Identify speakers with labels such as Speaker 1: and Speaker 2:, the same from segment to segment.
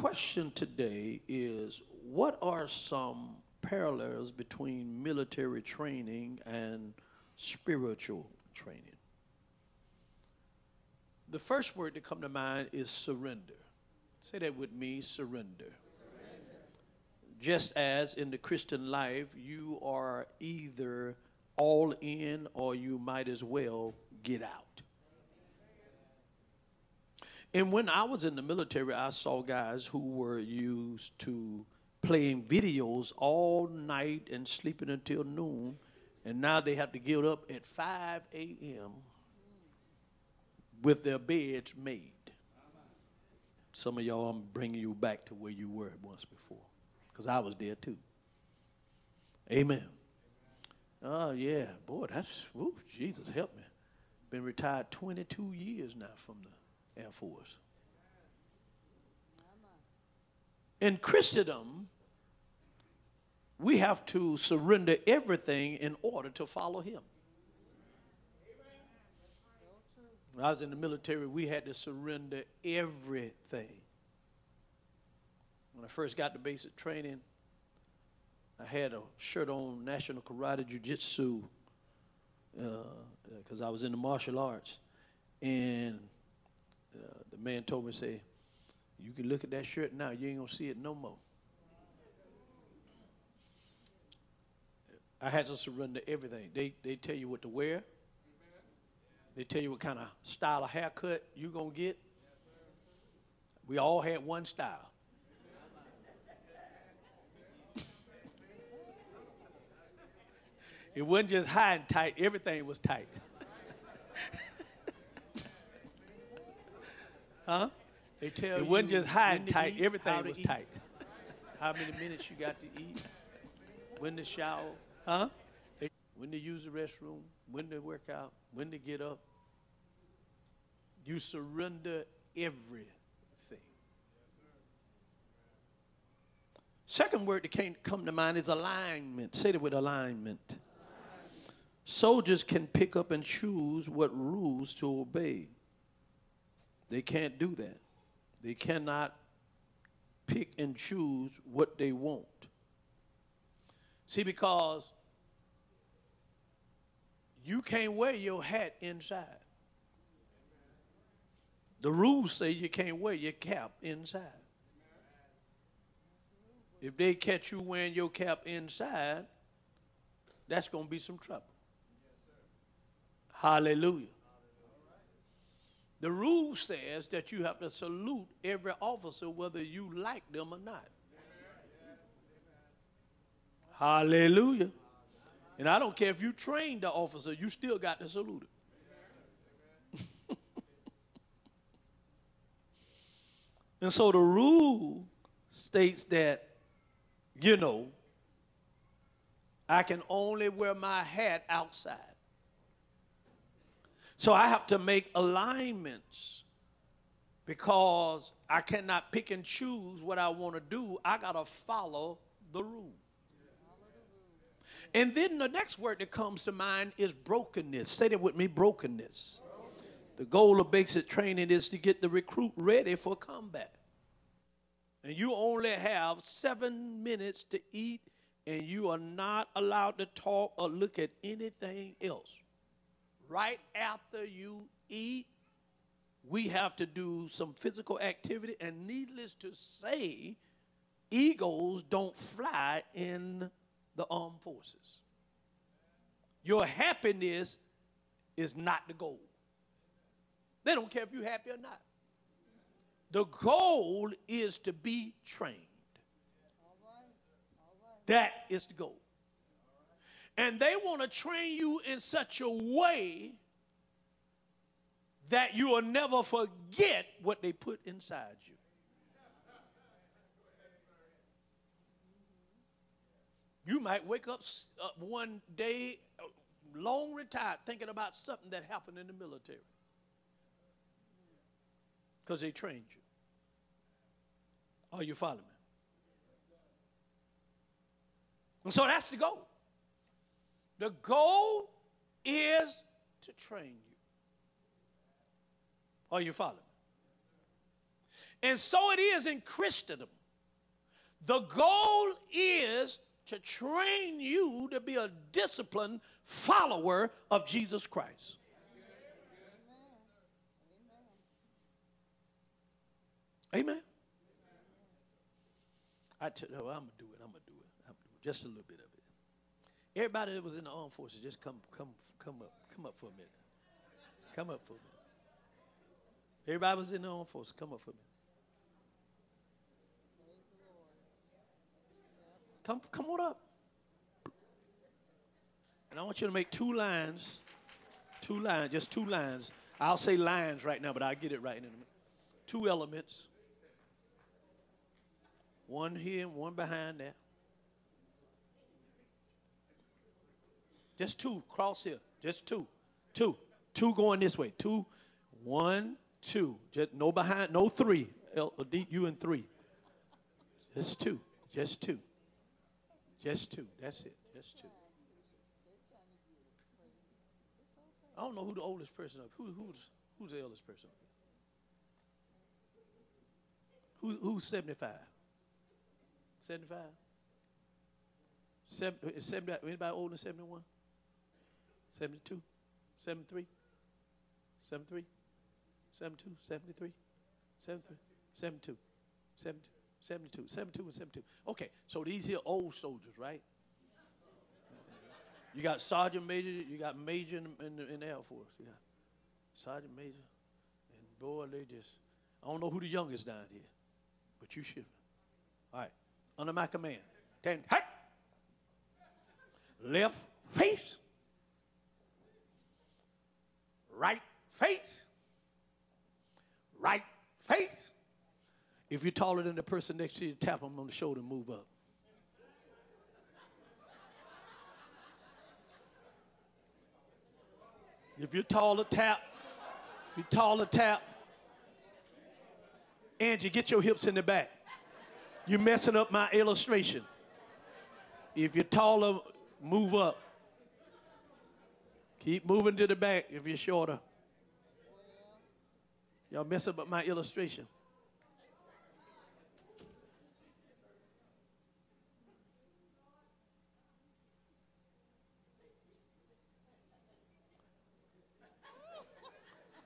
Speaker 1: question today is what are some parallels between military training and spiritual training? The first word to come to mind is surrender. Say that with me surrender. surrender. Just as in the Christian life, you are either all in or you might as well get out. And when I was in the military, I saw guys who were used to playing videos all night and sleeping until noon, and now they have to get up at 5 a.m. with their beds made. Some of y'all, I'm bringing you back to where you were once before, because I was there too. Amen. Oh, yeah. Boy, that's, woo, Jesus, help me. Been retired 22 years now from the Air Force. In Christendom, we have to surrender everything in order to follow Him. When I was in the military, we had to surrender everything. When I first got to basic training, I had a shirt on National Karate Jiu Jitsu because uh, I was in the martial arts. And uh, the man told me, say, you can look at that shirt now, you ain't to see it no more. I had to surrender everything. They, they tell you what to wear. They tell you what kind of style of haircut you're going to get. We all had one style. It wasn't just high and tight, everything was tight. Huh? They tell it wasn't just high and tight, eat, everything was eat, tight. how many minutes you got to eat, when to shower, huh? When to use the restroom, when to work out, when to get up. You surrender everything. Second word that can't come to mind is alignment. Say it with alignment. Soldiers can pick up and choose what rules to obey. They can't do that. They cannot pick and choose what they want. See, because you can't wear your hat inside. The rules say you can't wear your cap inside. If they catch you wearing your cap inside, that's going to be some trouble. Hallelujah. The rule says that you have to salute every officer whether you like them or not. Hallelujah. And I don't care if you train the officer, you still got to salute him. and so the rule states that, you know, I can only wear my hat outside. So I have to make alignments because I cannot pick and choose what I want to do. I got to follow the rule. And then the next word that comes to mind is brokenness. Say that with me brokenness. The goal of basic training is to get the recruit ready for combat. And you only have seven minutes to eat, and you are not allowed to talk or look at anything else right after you eat, we have to do some physical activity. And needless to say, eagles don't fly in the armed forces. Your happiness is not the goal. They don't care if you're happy or not. The goal is to be trained. That is the goal. And they want to train you in such a way that you will never forget what they put inside you. You might wake up one day, uh, long retired, thinking about something that happened in the military because they trained you. Are you following me? And so that's the goal. The goal is to train you. Are you following? And so it is in Christendom. The goal is to train you to be a disciplined follower of Jesus Christ. Amen. I tell you, well, I'm gonna do it. I'm gonna do it. I'm gonna do it. Just a little bit of it. Everybody that was in the armed forces, just come, come, come up, come up for a minute. Come up for a minute. Everybody was in the armed forces. Come up for a minute. Come, come on up. And I want you to make two lines. Two lines, just two lines. I'll say lines right now, but I'll get it right in a minute. Two elements. One here and one behind that. Just two. Cross here. Just two. Two. Two going this way. Two. One, two. Just no behind, no three. You and three. Just two. Just two. Just two. That's it. Just two. I don't know who the oldest person up. Who, who's who's the eldest person? Who, who's 75? 75? Seven, is 70, anybody older than 71? 72? 73? 73? 72? 73? 73? 72? 72? 72, 72 and 72. Okay, so these here old soldiers, right? You got sergeant major, you got major in, in, the, in the Air Force. Got sergeant major, and boy, they just, I don't know who the youngest down here, but you should. All right, under my command. Ten, hey! Left face. Right face. Right face. If you're taller than the person next to you, tap them on the shoulder and move up. If you're taller, tap. If you're taller, tap. Angie, get your hips in the back. You're messing up my illustration. If you're taller, move up. Keep moving to the back if you're shorter. Y'all mess up my illustration.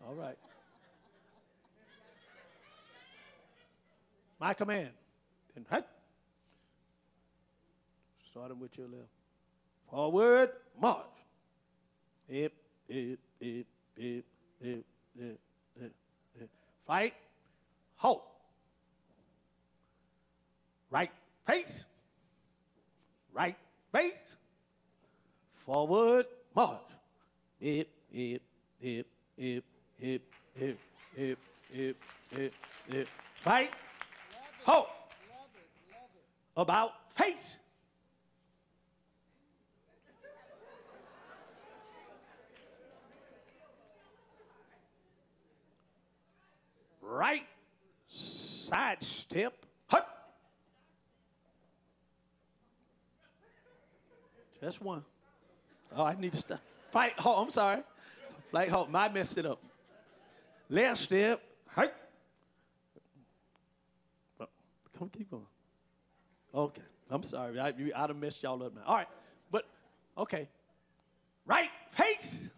Speaker 1: All right. My command. And hey. Starting with your left. Forward, march. Hip, hip, hip, hip, hip, hip, hip. Fight, halt. Right face. Right face. Forward, march. Hip, hip, hip, hip, hip, hip, hip, hip, hip, hip. Fight. Halt. About face. Right side step. Hut. Just one. Oh, I need to stop. Fight. Oh, I'm sorry. Like, oh, I messed it up. Left step. Hey. Come keep going. Okay. I'm sorry. I, you, I'd have messed y'all up now. All right. But, okay. Right face.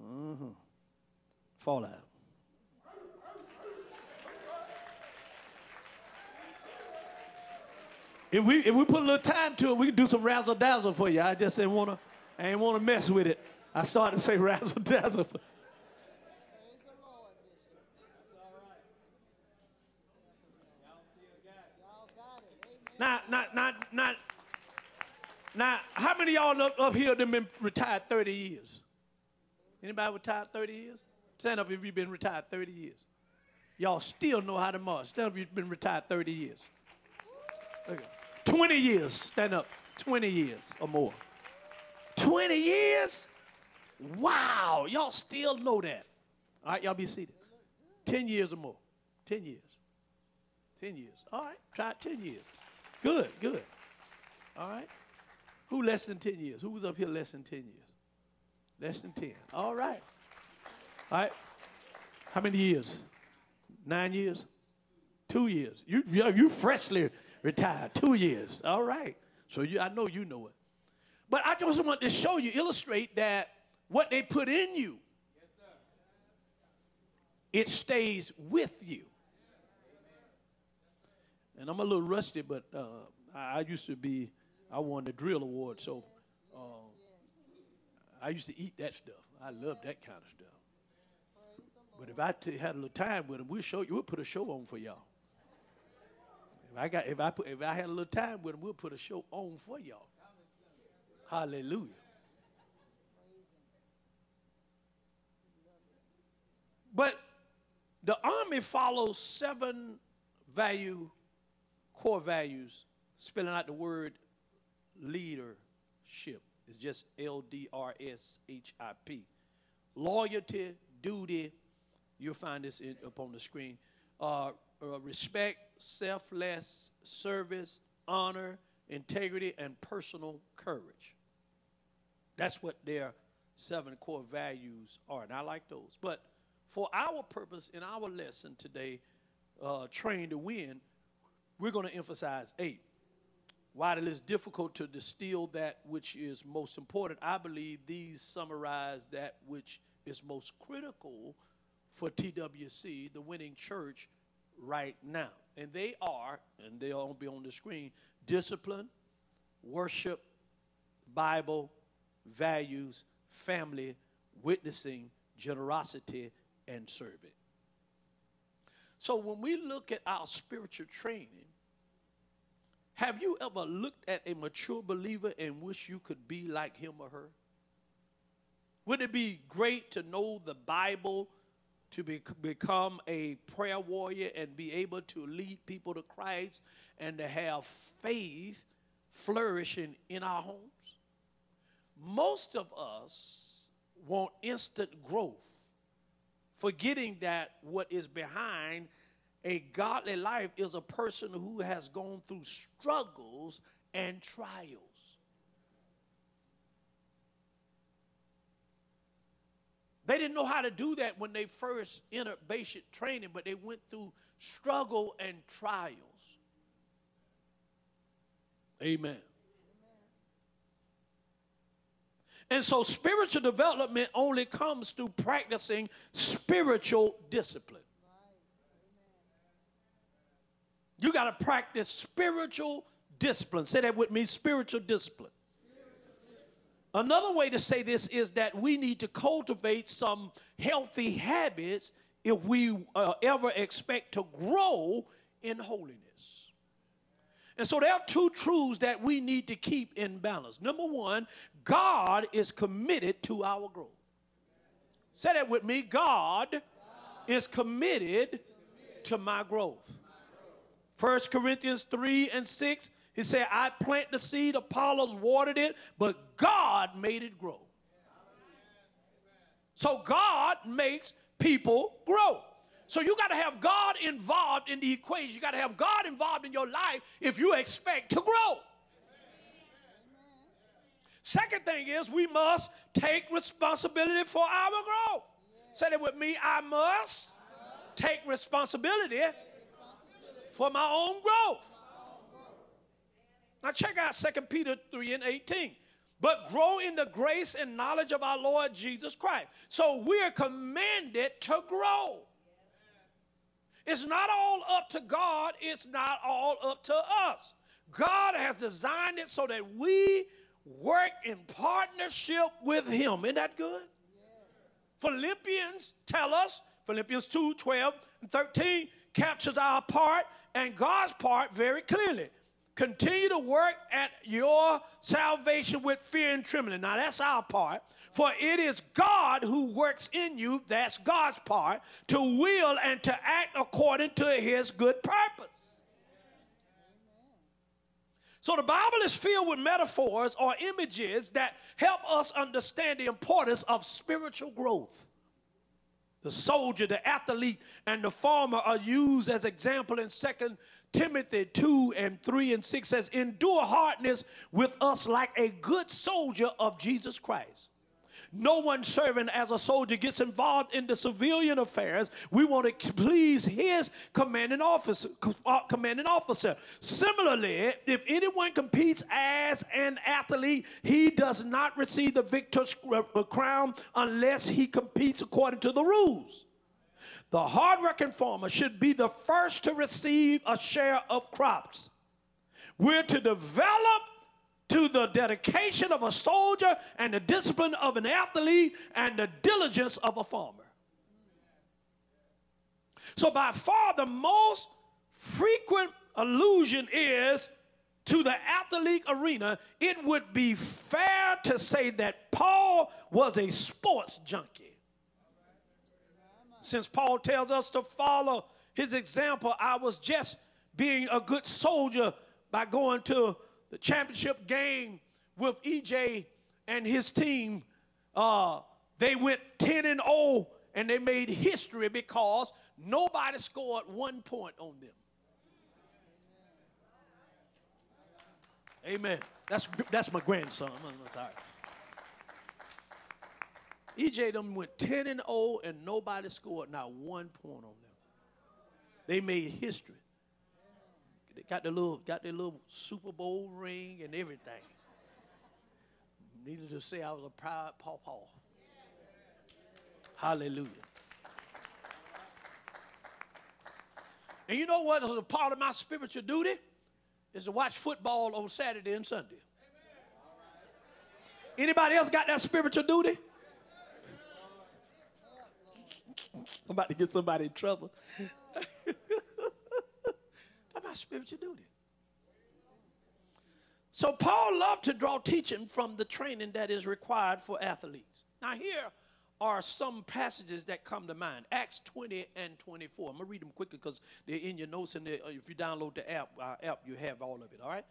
Speaker 1: Mm-hmm. Fall out. If we if we put a little time to it, we can do some razzle dazzle for you. I just didn't want to. I didn't want to mess with it. I started to say razzle dazzle. Now, not, not, not. Now, how many y'all up, up here have been retired 30 years? Anybody retired 30 years? Stand up if you've been retired 30 years. Y'all still know how to march. Stand up if you've been retired 30 years. Okay. 20 years. Stand up. 20 years or more. 20 years? Wow. Y'all still know that. All right, y'all be seated. 10 years or more. 10 years. 10 years. All right, try it 10 years. Good, good. All right. Who less than 10 years? Who was up here less than 10 years? Less than 10. All right. Right. How many years? Nine years? Two years. You, you, you freshly retired. Two years. All right. So you, I know you know it. But I just want to show you, illustrate that what they put in you, it stays with you. And I'm a little rusty, but uh, I, I, used to be, I won the drill award, so uh, I used to eat that stuff. I love that kind of stuff. But if I t- had a little time with them, we'll show you. We'll put a show on for y'all. If I got, if I put, if I had a little time with them, we'll put a show on for y'all. Hallelujah. But the army follows seven value, core values, spelling out the word leadership. It's just L D R S H I P. Loyalty, duty, you'll find this in, up on the screen. Uh, uh, respect, selfless service, honor, integrity, and personal courage. That's what their seven core values are, and I like those. But for our purpose in our lesson today, uh, Train to Win, we're going to emphasize eight. While it is difficult to distill that which is most important, I believe these summarize that which is most critical for TWC, the winning church, right now. And they are, and they'll be on the screen discipline, worship, Bible, values, family, witnessing, generosity, and serving. So when we look at our spiritual training, have you ever looked at a mature believer and wish you could be like him or her? Would it be great to know the Bible, to be, become a prayer warrior and be able to lead people to Christ and to have faith flourishing in our homes? Most of us want instant growth, forgetting that what is behind a godly life is a person who has gone through struggles and trials. They didn't know how to do that when they first entered basic training, but they went through struggle and trials. Amen. And so spiritual development only comes through practicing spiritual discipline. You got to practice spiritual discipline. Say that with me spiritual discipline. Another way to say this is that we need to cultivate some healthy habits if we uh, ever expect to grow in holiness. And so there are two truths that we need to keep in balance. Number one, God is committed to our growth. Say that with me God, is committed, committed to my growth. First Corinthians 3 and 6, he said, I plant the seed, Apollos watered it, but God made it grow. So God makes people grow. So you got to have God involved in the equation. You got to have God involved in your life if you expect to grow. Second thing is we must take responsibility for our growth. Say that with me. I must take responsibility for my own growth. Now check out 2 Peter 3 and 18. But grow in the grace and knowledge of our Lord Jesus Christ. So we're commanded to grow. It's not all up to God, it's not all up to us. God has designed it so that we work in partnership with Him. Isn't that good? Philippians tell us, Philippians 2 12 and 13 captures our part and God's part very clearly. Continue to work at your salvation with fear and trembling. Now, that's our part. For it is God who works in you, that's God's part, to will and to act according to his good purpose. So the Bible is filled with metaphors or images that help us understand the importance of spiritual growth. The soldier, the athlete, and the farmer are used as example in Second Timothy 2 and 3 and 6 says, Endure hardness with us like a good soldier of Jesus Christ. no one serving as a soldier gets involved in the civilian affairs. We want to please his commanding officer. Uh, commanding officer. Similarly, if anyone competes as an athlete, he does not receive the victor's uh, crown unless he competes according to the rules. The hardworking farmer should be the first to receive a share of crops. We're to develop to the dedication of a soldier and the discipline of an athlete and the diligence of a farmer. So, by far, the most frequent allusion is to the athletic arena. It would be fair to say that Paul was a sports junkie. Since Paul tells us to follow his example, I was just being a good soldier by going to the championship game with EJ and his team. Uh, they went 10 and 0 and they made history because nobody scored one point on them. Amen. That's, that's my grandson. I'm sorry. EJ them went 10 and 0 and nobody scored not one point on them. They made history. They got the little got their little Super Bowl ring and everything. Needless to say, I was a proud Paw Paw. Hallelujah. And you know what is a part of my spiritual duty? Is to watch football on Saturday and Sunday. Anybody else got that spiritual duty? I'm about to get somebody in trouble. That's my spiritual duty. So Paul loved to draw teaching from the training that is required for athletes. Now here are some passages that come to mind. Acts 20 and 24. I'm going to read them quickly because they're in your notes and if you download the app, uh, app, you have all of it, all right?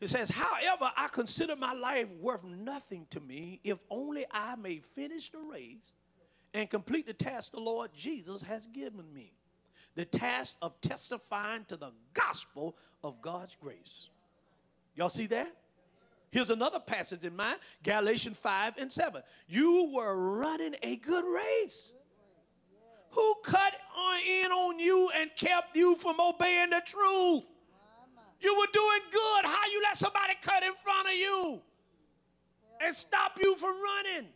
Speaker 1: It says, however, I consider my life worth nothing to me if only I may finish the race and complete the task the Lord Jesus has given me the task of testifying to the gospel of God's grace. Y'all see that? Here's another passage in mind Galatians 5 and 7. You were running a good race. Who cut on in on you and kept you from obeying the truth? You were doing good. How you let somebody cut in front of you and stop you from running?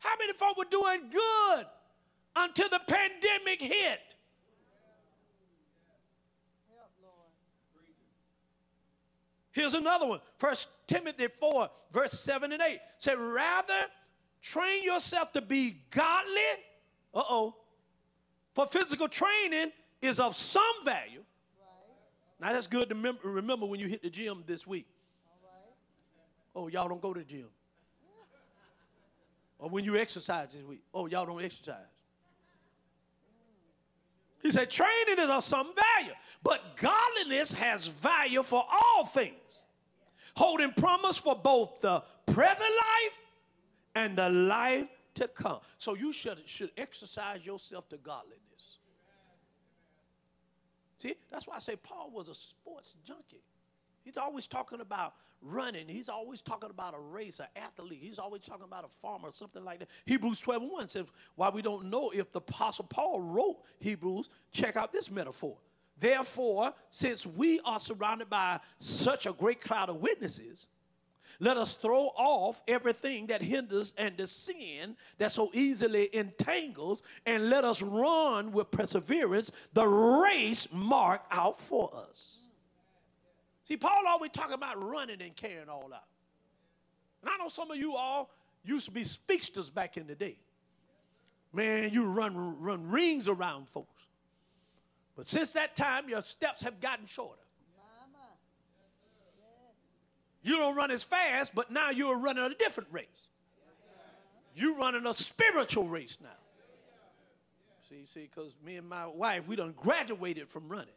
Speaker 1: How many folk were doing good until the pandemic hit? Here's another one. First Timothy 4, verse 7 and 8. Said, rather train yourself to be godly. Uh-oh. For physical training is of some value. Right. Now that's good to remember, remember when you hit the gym this week. Oh, y'all don't go to the gym. Or when you exercise this week. Oh, y'all don't exercise. He said, training is of some value, but godliness has value for all things, holding promise for both the present life and the life to come. So you should, should exercise yourself to godliness. See, that's why I say Paul was a sports junkie. He's always talking about running. He's always talking about a race, an athlete. He's always talking about a farmer, something like that. Hebrews 12 and 1 says, Why we don't know if the Apostle Paul wrote Hebrews, check out this metaphor. Therefore, since we are surrounded by such a great cloud of witnesses, let us throw off everything that hinders and the sin that so easily entangles, and let us run with perseverance the race marked out for us. See, Paul always talking about running and carrying all out. And I know some of you all used to be speedsters back in the day. Man, you run run rings around folks. But since that time, your steps have gotten shorter. You don't run as fast, but now you're running a different race. You're running a spiritual race now. See, see, because me and my wife, we done graduated from running.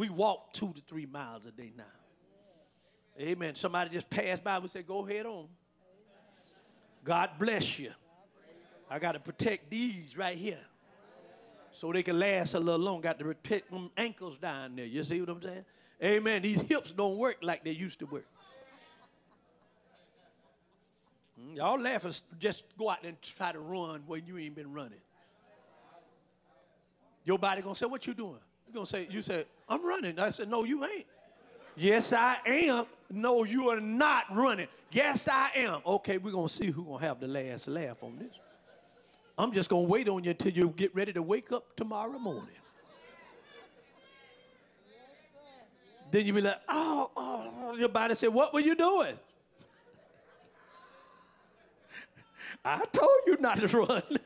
Speaker 1: We walk two to three miles a day now. Amen. Somebody just passed by. We said, go ahead on. God bless you. I got to protect these right here so they can last a little long. Got to protect them ankles down there. You see what I'm saying? Amen. These hips don't work like they used to work. Mm, Y'all laughing. Just go out there and try to run when you ain't been running. Your body gonna say, "What you doing?" You gonna say, "You said I'm running." I said, "No, you ain't." Yes, I am. No, you are not running. Yes, I am. Okay, we're gonna see who gonna have the last laugh on this. I'm just gonna wait on you until you get ready to wake up tomorrow morning. Then you be like, oh, oh, your body said, what were you doing? I told you not to run.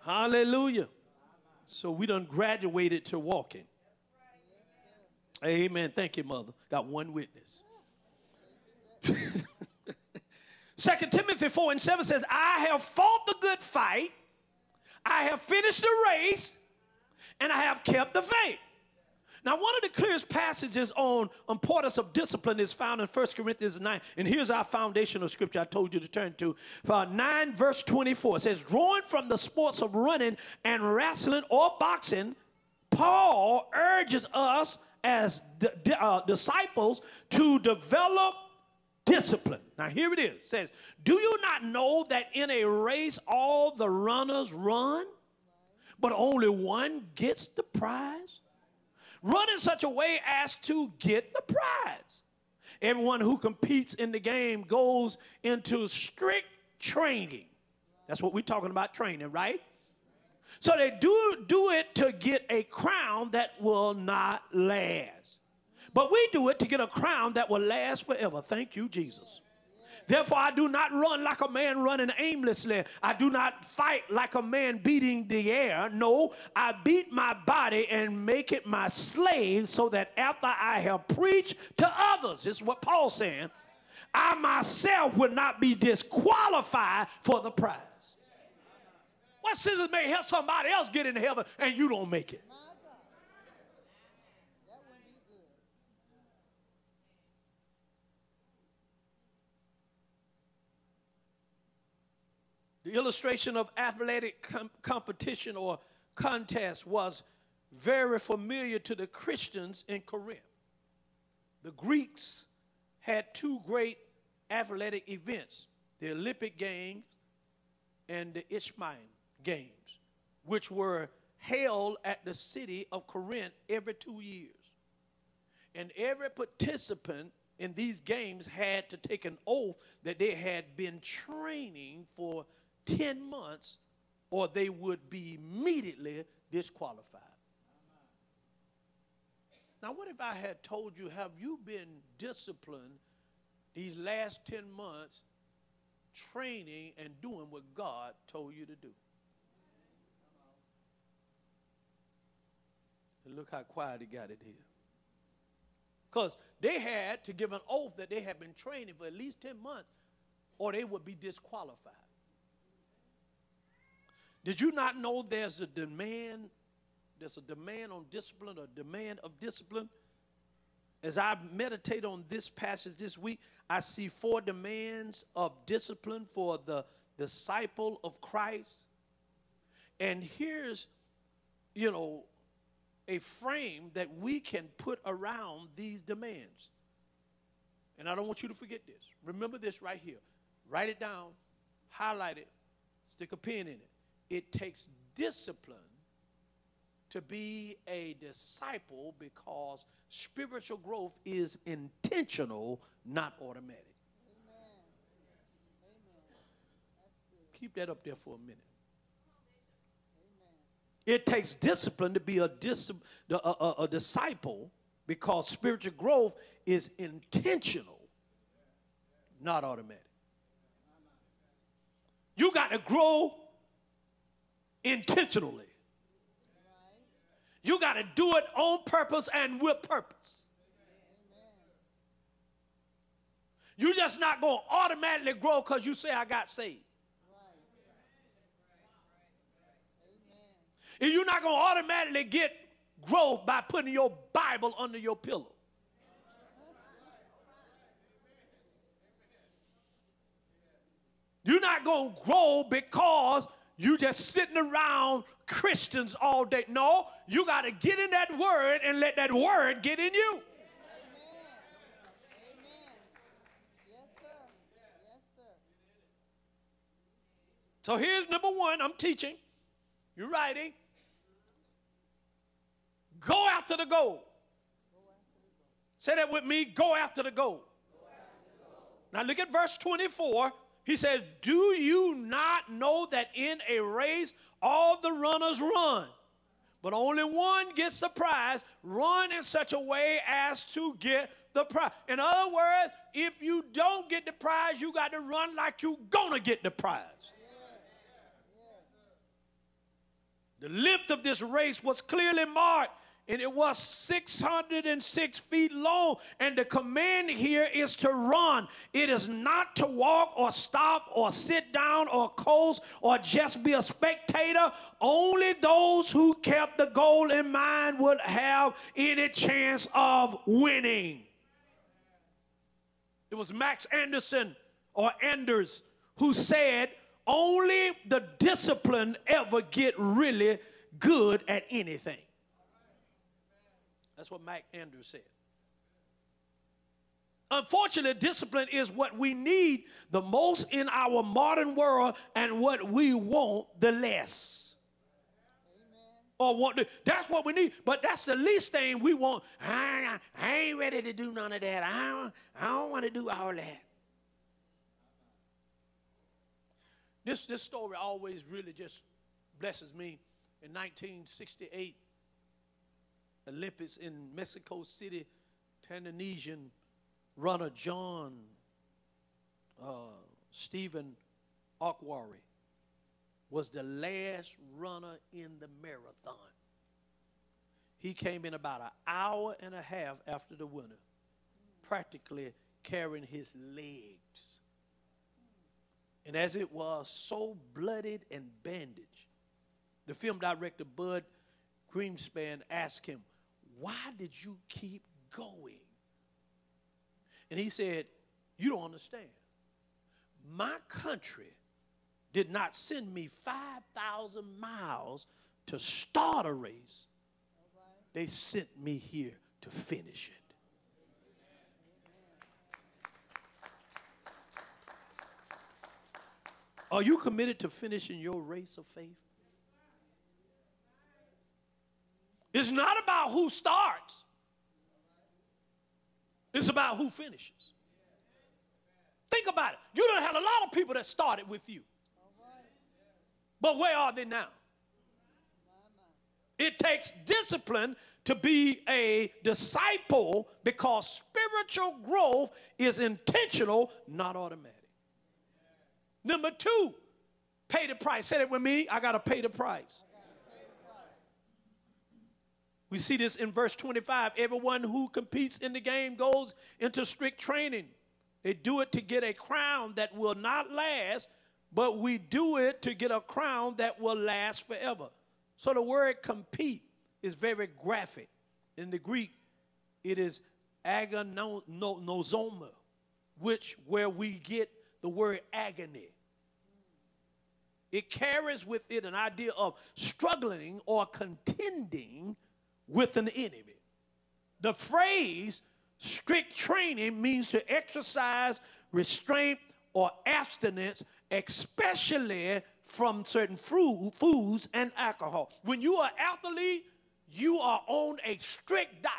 Speaker 1: Hallelujah. So we done graduated to walking. Amen. Thank you, mother. Got one witness. Second Timothy 4 and 7 says, I have fought the good fight, I have finished the race, and I have kept the faith. Now, one of the clearest passages on importance of discipline is found in 1 Corinthians 9. And here's our foundational scripture I told you to turn to. For 9 verse 24 it says, Drawing from the sports of running and wrestling or boxing, Paul urges us as uh, disciples to develop discipline. Now, here it is. It says, Do you not know that in a race all the runners run, but only one gets the prize? Run in such a way as to get the prize. Everyone who competes in the game goes into strict training. That's what we're talking about training, right? So they do do it to get a crown that will not last. But we do it to get a crown that will last forever. Thank you, Jesus. Therefore, I do not run like a man running aimlessly. I do not fight like a man beating the air. No, I beat my body and make it my slave so that after I have preached to others, this is what Paul's saying, I myself will not be disqualified for the prize. What scissors may help somebody else get into heaven and you don't make it? The illustration of athletic com- competition or contest was very familiar to the Christians in Corinth. The Greeks had two great athletic events the Olympic Games and the Isthmian Games, which were held at the city of Corinth every two years. And every participant in these games had to take an oath that they had been training for 10 months or they would be immediately disqualified. Now, what if I had told you, have you been disciplined these last 10 months training and doing what God told you to do? And look how quiet he got it here. Because they had to give an oath that they had been training for at least 10 months or they would be disqualified. Did you not know there's a demand? There's a demand on discipline, a demand of discipline. As I meditate on this passage this week, I see four demands of discipline for the disciple of Christ. And here's, you know, a frame that we can put around these demands. And I don't want you to forget this. Remember this right here. Write it down, highlight it, stick a pin in it. It takes discipline to be a disciple because spiritual growth is intentional, not automatic. Amen. Amen. Keep that up there for a minute. Amen. It takes discipline to be a, dis- a, a, a disciple because spiritual growth is intentional, not automatic. You got to grow intentionally. You got to do it on purpose and with purpose. You're just not going to automatically grow because you say, I got saved. And you're not going to automatically get growth by putting your Bible under your pillow. You're not going to grow because you just sitting around Christians all day. No, you got to get in that word and let that word get in you. So here's number one I'm teaching, you're writing. Go after the goal. Say that with me go after the goal. Now look at verse 24 he says, Do you not know that in a race all the runners run, but only one gets the prize? Run in such a way as to get the prize. In other words, if you don't get the prize, you got to run like you're going to get the prize. The lift of this race was clearly marked and it was 606 feet long. And the command here is to run. It is not to walk or stop or sit down or coast or just be a spectator. Only those who kept the goal in mind would have any chance of winning. It was Max Anderson or Anders who said, only the disciplined ever get really good at anything. That's what Mac Andrews said. Unfortunately, discipline is what we need the most in our modern world and what we want the less. Or want to, that's what we need, but that's the least thing we want. I, I ain't ready to do none of that. I don't, I don't want to do all that. This, this story always really just blesses me. In 1968, Olympics in Mexico City, Tanzanian runner John uh, Stephen Akhwari was the last runner in the marathon. He came in about an hour and a half after the winner, practically carrying his legs. And as it was so bloodied and bandaged, the film director Bud Greenspan asked him, why did you keep going? And he said, You don't understand. My country did not send me 5,000 miles to start a race, they sent me here to finish it. Are you committed to finishing your race of faith? It's not about who starts, it's about who finishes. Think about it. You don't have a lot of people that started with you. But where are they now? It takes discipline to be a disciple because spiritual growth is intentional, not automatic. Number two, pay the price. Say it with me. I got to pay the price. We see this in verse 25. Everyone who competes in the game goes into strict training. They do it to get a crown that will not last, but we do it to get a crown that will last forever. So the word compete is very graphic. In the Greek, it is agonizomai, which where we get the word agony. It carries with it an idea of struggling or contending with an enemy. The phrase strict training means to exercise restraint or abstinence, especially from certain food, foods and alcohol. When you are athlete, you are on a strict diet.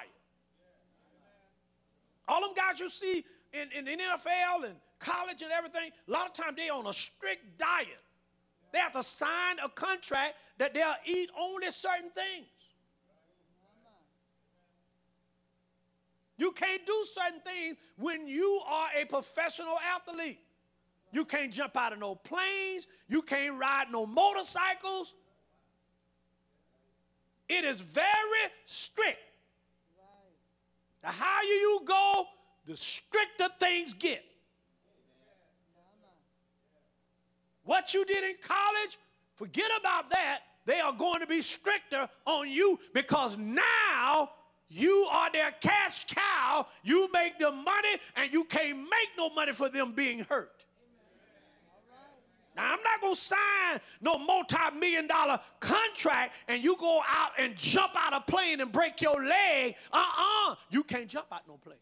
Speaker 1: All them guys you see in, in, in NFL and college and everything, a lot of times they on a strict diet. They have to sign a contract that they'll eat only certain things. You can't do certain things when you are a professional athlete. You can't jump out of no planes. You can't ride no motorcycles. It is very strict. The higher you go, the stricter things get. What you did in college, forget about that. They are going to be stricter on you because now you are their cash cow. You make them money, and you can't make no money for them being hurt. Now, I'm not going to sign no multi million dollar contract and you go out and jump out a plane and break your leg. Uh uh-uh. uh You can't jump out no plane.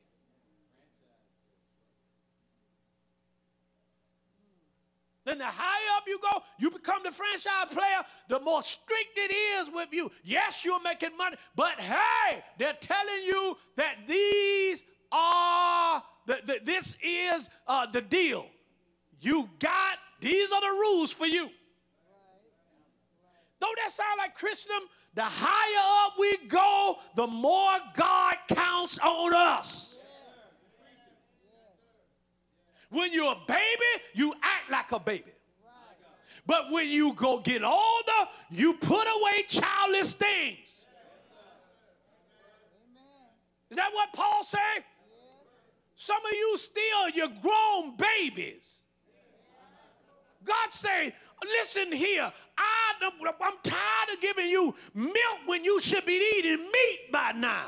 Speaker 1: Then the higher up you go, you become the franchise player, the more strict it is with you. Yes, you're making money, but hey, they're telling you that these are, the, this is uh, the deal. You got, these are the rules for you. Don't that sound like Christendom? The higher up we go, the more God counts on us. When you're a baby, you act like a baby. But when you go get older, you put away childish things. Is that what Paul said? Some of you still, you're grown babies. God say, listen here, I, I'm tired of giving you milk when you should be eating meat by now.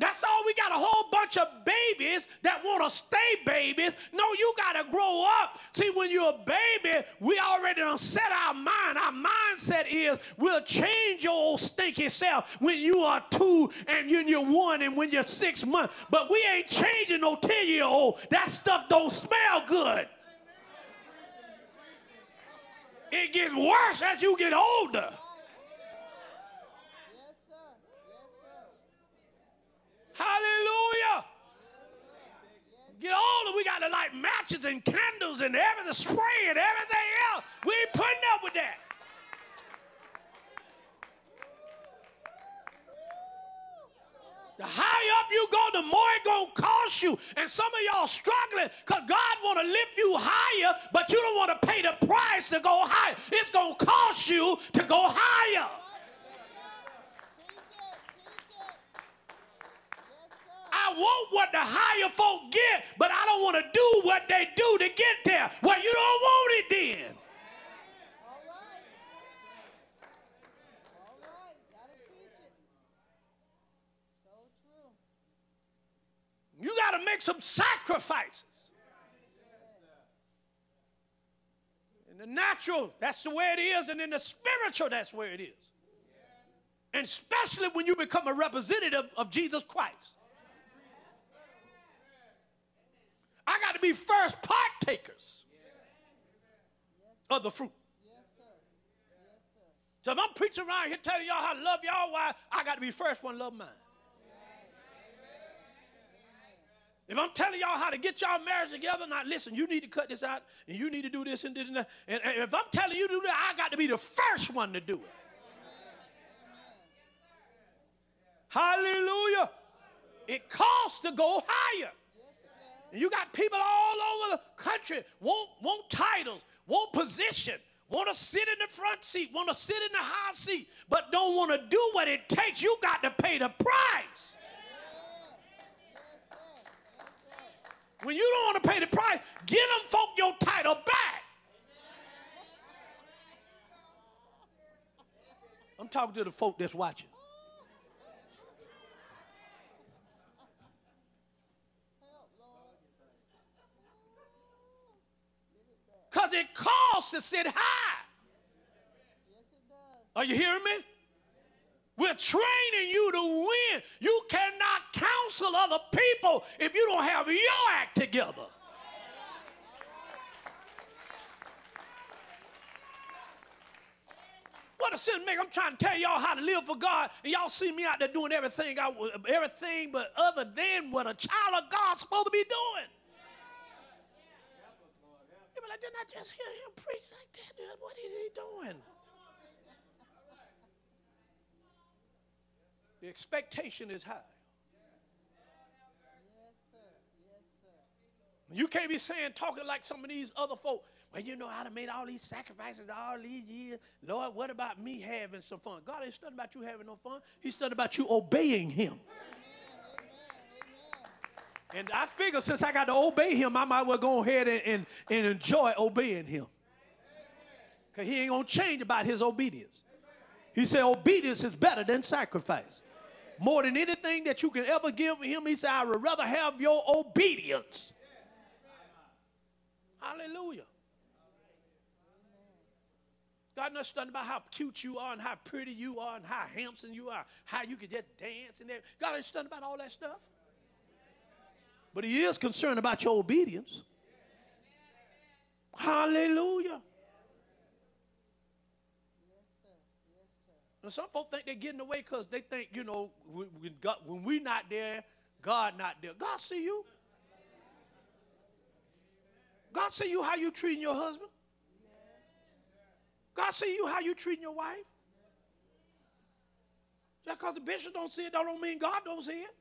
Speaker 1: That's all we got a whole bunch of babies that want to stay babies. No, you got to grow up. See, when you're a baby, we already done set our mind. Our mindset is we'll change your old stinky self when you are two and when you're one and when you're six months. But we ain't changing no 10 year old. That stuff don't smell good. It gets worse as you get older. Hallelujah. Get older, we got to light matches and candles and everything, spray and everything else. We ain't putting up with that. The higher up you go, the more it gonna cost you. And some of y'all struggling because God want to lift you higher, but you don't want to pay the price to go higher. It's gonna cost you to go higher. I want what the higher folk get, but I don't want to do what they do to get there. Well, you don't want it then. You got to make some sacrifices. In the natural, that's the way it is, and in the spiritual, that's where it is. And especially when you become a representative of Jesus Christ. I got to be first partakers of the fruit. So if I'm preaching around here telling y'all how to love y'all, why I got to be first one love mine. If I'm telling y'all how to get y'all marriage together, now listen, you need to cut this out, and you need to do this and this and that. And, and if I'm telling you to do that, I got to be the first one to do it. Hallelujah. It costs to go higher. And you got people all over the country want, want titles, want position, want to sit in the front seat, want to sit in the high seat, but don't want to do what it takes. You got to pay the price. When you don't want to pay the price, give them folk your title back. I'm talking to the folk that's watching. Because it costs to sit high. Are you hearing me? We're training you to win. You cannot counsel other people if you don't have your act together. What a sin make. I'm trying to tell y'all how to live for God, and y'all see me out there doing everything, I, everything but other than what a child of God's supposed to be doing. But I just hear him preach like that. What is he doing? The expectation is high. You can't be saying, talking like some of these other folk. Well, you know, I'd have made all these sacrifices all these years. Lord, what about me having some fun? God ain't studying about you having no fun. He's studying about you obeying Him. And I figure since I got to obey Him, I might well go ahead and, and, and enjoy obeying Him. Because He ain't going to change about His obedience. He said, obedience is better than sacrifice more than anything that you can ever give him, he said, I would rather have your obedience. Hallelujah. God knows nothing about how cute you are and how pretty you are and how handsome you are, how you can just dance and everything. God nothing about all that stuff. But he is concerned about your obedience. Hallelujah. And some folks think they're getting away because they think, you know, when, God, when we not there, God not there. God see you. God see you how you treating your husband. God see you how you treating your wife. Just because the bishop don't see it, that don't mean God don't see it.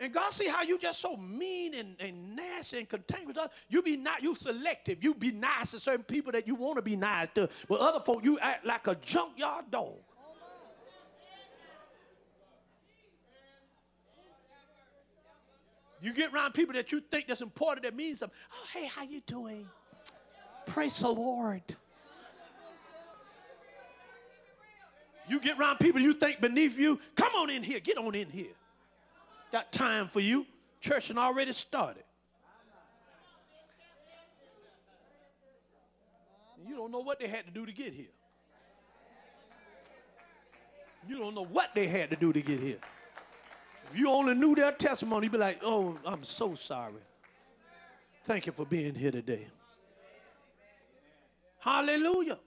Speaker 1: And God see how you just so mean and, and nasty and cantankerous. You be not you selective. You be nice to certain people that you want to be nice to. But other folk, you act like a junkyard dog. You get around people that you think that's important that means something. Oh, hey, how you doing? Praise the Lord. You get around people you think beneath you. Come on in here. Get on in here. Got time for you. Church had already started. You don't know what they had to do to get here. You don't know what they had to do to get here. If you only knew their testimony, you'd be like, oh, I'm so sorry. Thank you for being here today. Hallelujah.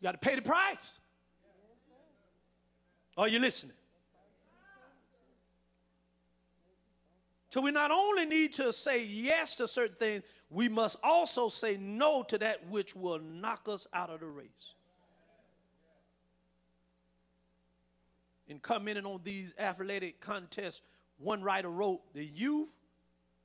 Speaker 1: You got to pay the price. Are you listening? So we not only need to say yes to certain things, we must also say no to that which will knock us out of the race. In commenting on these athletic contests, one writer wrote, The youth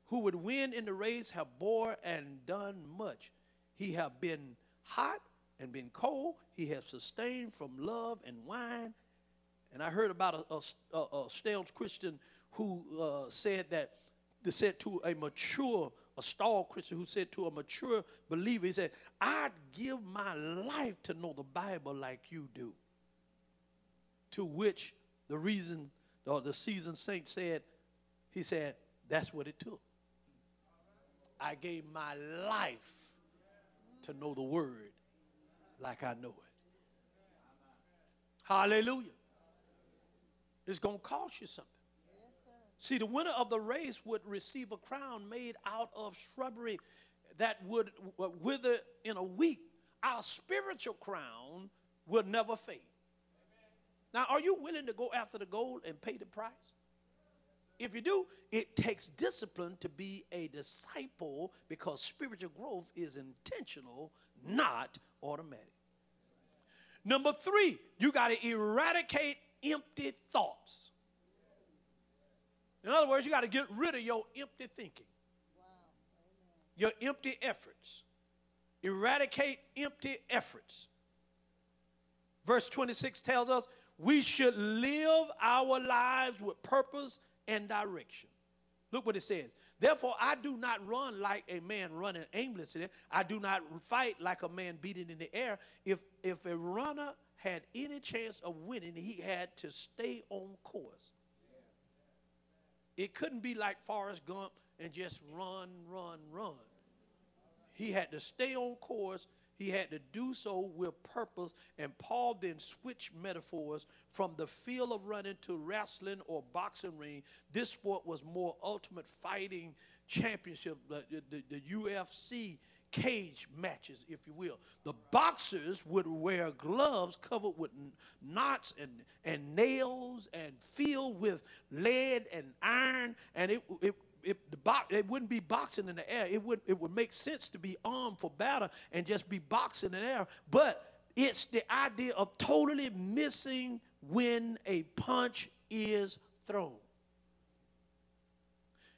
Speaker 1: who would win in the race have bore and done much. He have been hot and been cold. He have sustained from love and wine and I heard about a, a, a staunch Christian who uh, said that, they said to a mature, a stalled Christian who said to a mature believer, he said, I'd give my life to know the Bible like you do. To which the reason, or the seasoned saint said, he said, that's what it took. I gave my life to know the word like I know it. Hallelujah. It's going to cost you something. See, the winner of the race would receive a crown made out of shrubbery that would wither in a week. Our spiritual crown will never fade. Now, are you willing to go after the gold and pay the price? If you do, it takes discipline to be a disciple because spiritual growth is intentional, not automatic. Number three, you got to eradicate empty thoughts. In other words, you got to get rid of your empty thinking, your empty efforts. Eradicate empty efforts. Verse 26 tells us we should live our lives with purpose and direction. Look what it says. Therefore, I do not run like a man running aimlessly. I do not fight like a man beating in the air. If, if a runner had any chance of winning, he had to stay on course. It couldn't be like Forrest Gump and just run, run, run. He had to stay on course. He had to do so with purpose. And Paul then switched metaphors from the field of running to wrestling or boxing ring. This sport was more ultimate fighting championship, the, the, the UFC cage matches, if you will. The boxers would wear gloves covered with knots and, and nails and filled with lead and iron, and it, it it, the box, it wouldn't be boxing in the air. It would, it would make sense to be armed for battle and just be boxing in the air. But it's the idea of totally missing when a punch is thrown.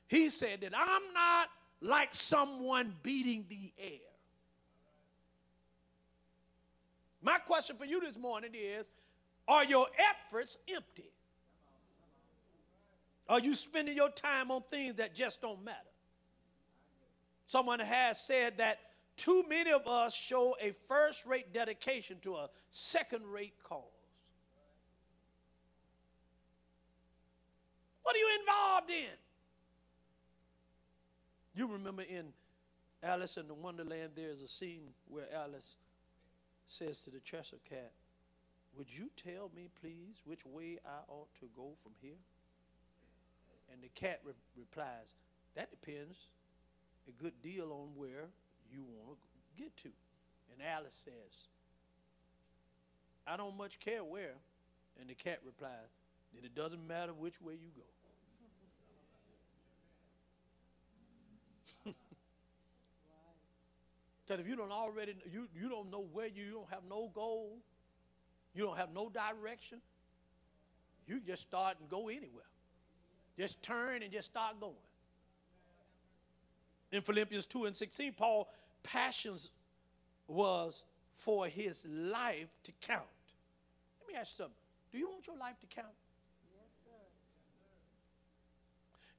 Speaker 1: He said that I'm not like someone beating the air. My question for you this morning is Are your efforts empty? Are you spending your time on things that just don't matter? Someone has said that too many of us show a first rate dedication to a second rate cause. What are you involved in? You remember in Alice in the Wonderland, there's a scene where Alice says to the Cheshire Cat, Would you tell me, please, which way I ought to go from here? And the cat re- replies, That depends a good deal on where you want to get to. And Alice says, I don't much care where. And the cat replies, then it doesn't matter which way you go. Because if you don't already, you, you don't know where you, you don't have no goal, you don't have no direction, you just start and go anywhere. Just turn and just start going. In Philippians 2 and 16, Paul passions was for his life to count. Let me ask you something. Do you want your life to count? Yes, sir.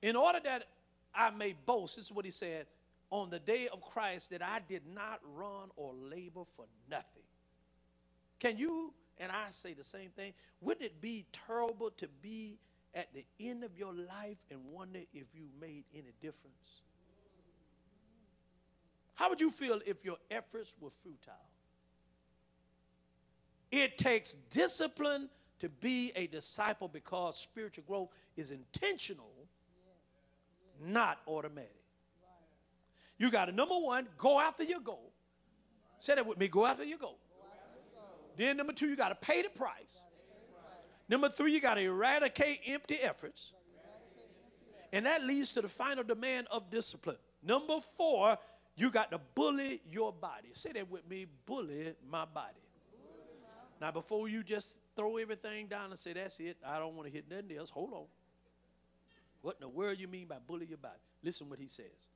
Speaker 1: In order that I may boast, this is what he said, on the day of Christ that I did not run or labor for nothing. Can you and I say the same thing? Wouldn't it be terrible to be at the end of your life and wonder if you made any difference? How would you feel if your efforts were futile? It takes discipline to be a disciple because spiritual growth is intentional, not automatic. You got to, number one, go after your goal. Say that with me go after your goal. Then, number two, you got to pay the price. Number three, you got to eradicate empty efforts. And that leads to the final demand of discipline. Number four, you got to bully your body. Say that with me bully my body. Now, before you just throw everything down and say, that's it, I don't want to hit nothing else, hold on. What in the world you mean by bully your body? Listen what he says.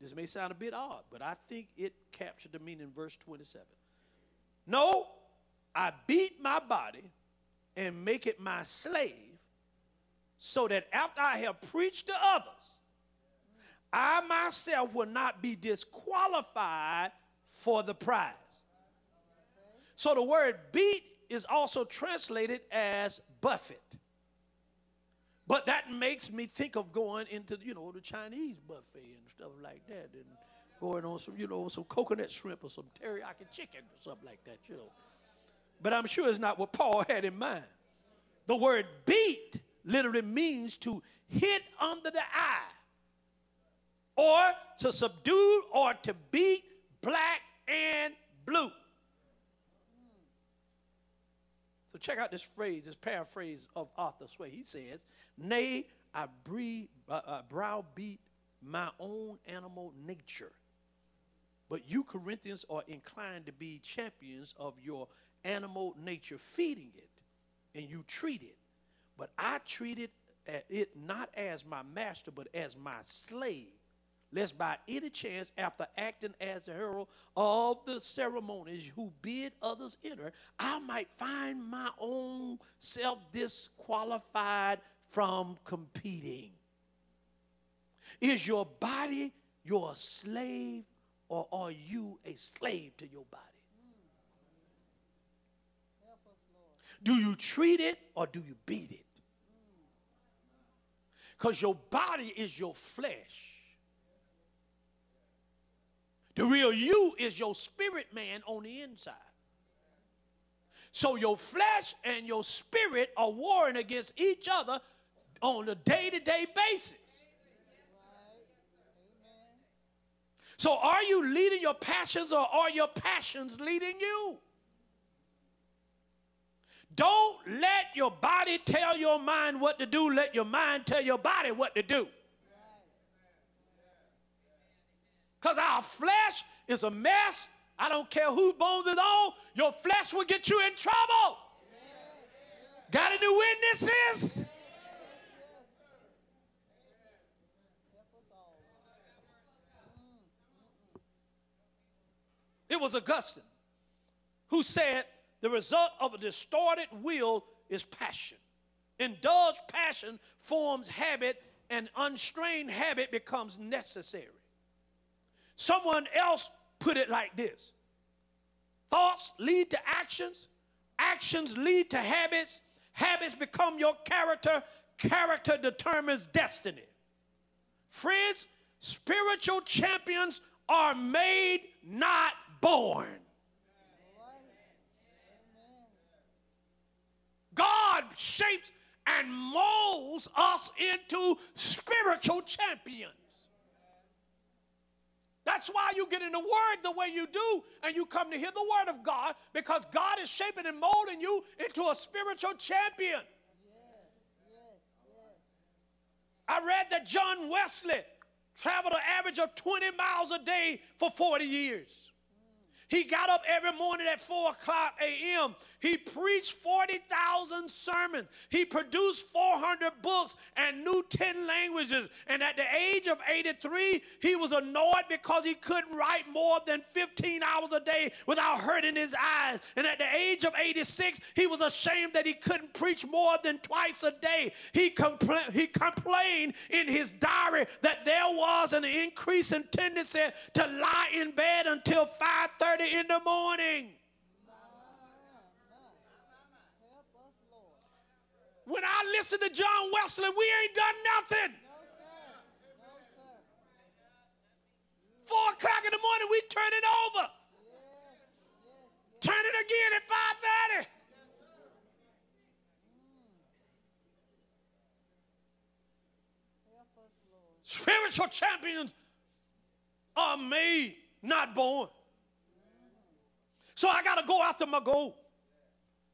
Speaker 1: This may sound a bit odd, but I think it captured the meaning in verse 27. No, I beat my body and make it my slave so that after I have preached to others, I myself will not be disqualified for the prize. So the word beat is also translated as buffet. But that makes me think of going into, you know, the Chinese buffet and stuff like that and going on some, you know, some coconut shrimp or some teriyaki chicken or something like that, you know. But I'm sure it's not what Paul had in mind. The word beat literally means to hit under the eye or to subdue or to beat black and Check out this phrase, this paraphrase of Arthur S. Way. He says, Nay, I uh, uh, browbeat my own animal nature. But you Corinthians are inclined to be champions of your animal nature, feeding it, and you treat it. But I treat it, uh, it not as my master, but as my slave lest by any chance, after acting as the herald of the ceremonies who bid others enter, I might find my own self disqualified from competing. Is your body your slave, or are you a slave to your body? Do you treat it or do you beat it? Because your body is your flesh. The real you is your spirit man on the inside. So your flesh and your spirit are warring against each other on a day to day basis. So are you leading your passions or are your passions leading you? Don't let your body tell your mind what to do. Let your mind tell your body what to do. Because our flesh is a mess. I don't care whose bones is on, your flesh will get you in trouble. Got any witnesses? It was Augustine who said the result of a distorted will is passion. Indulged passion forms habit, and unstrained habit becomes necessary. Someone else put it like this Thoughts lead to actions, actions lead to habits, habits become your character, character determines destiny. Friends, spiritual champions are made, not born. God shapes and molds us into spiritual champions. That's why you get in the Word the way you do, and you come to hear the Word of God because God is shaping and molding you into a spiritual champion. I read that John Wesley traveled an average of 20 miles a day for 40 years. He got up every morning at 4 o'clock a.m. He preached 40,000 sermons. He produced 400 books and knew 10 languages. And at the age of 83, he was annoyed because he couldn't write more than 15 hours a day without hurting his eyes. And at the age of 86, he was ashamed that he couldn't preach more than twice a day. He, compla- he complained in his diary that there was an increasing tendency to lie in bed until 5:30 in the morning. When I listen to John Wesley, we ain't done nothing. Four o'clock in the morning, we turn it over. Turn it again at five thirty. Spiritual champions are made, not born. So I got to go after my goal.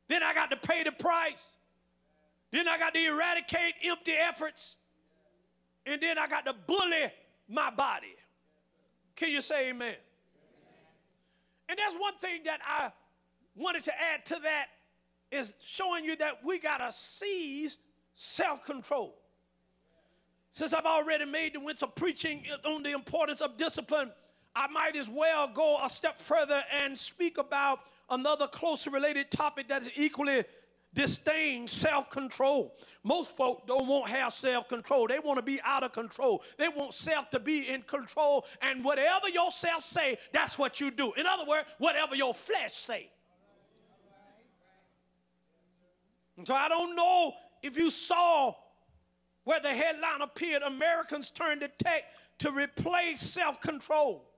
Speaker 1: Then I got to pay the price. Then I got to eradicate empty efforts. And then I got to bully my body. Can you say amen? amen? And that's one thing that I wanted to add to that is showing you that we got to seize self control. Since I've already made the winter preaching on the importance of discipline, I might as well go a step further and speak about another closely related topic that is equally disdain self control. Most folk don't want have self control. They want to be out of control. They want self to be in control. And whatever your self say, that's what you do. In other words, whatever your flesh say. And so I don't know if you saw where the headline appeared Americans turn to tech to replace self control.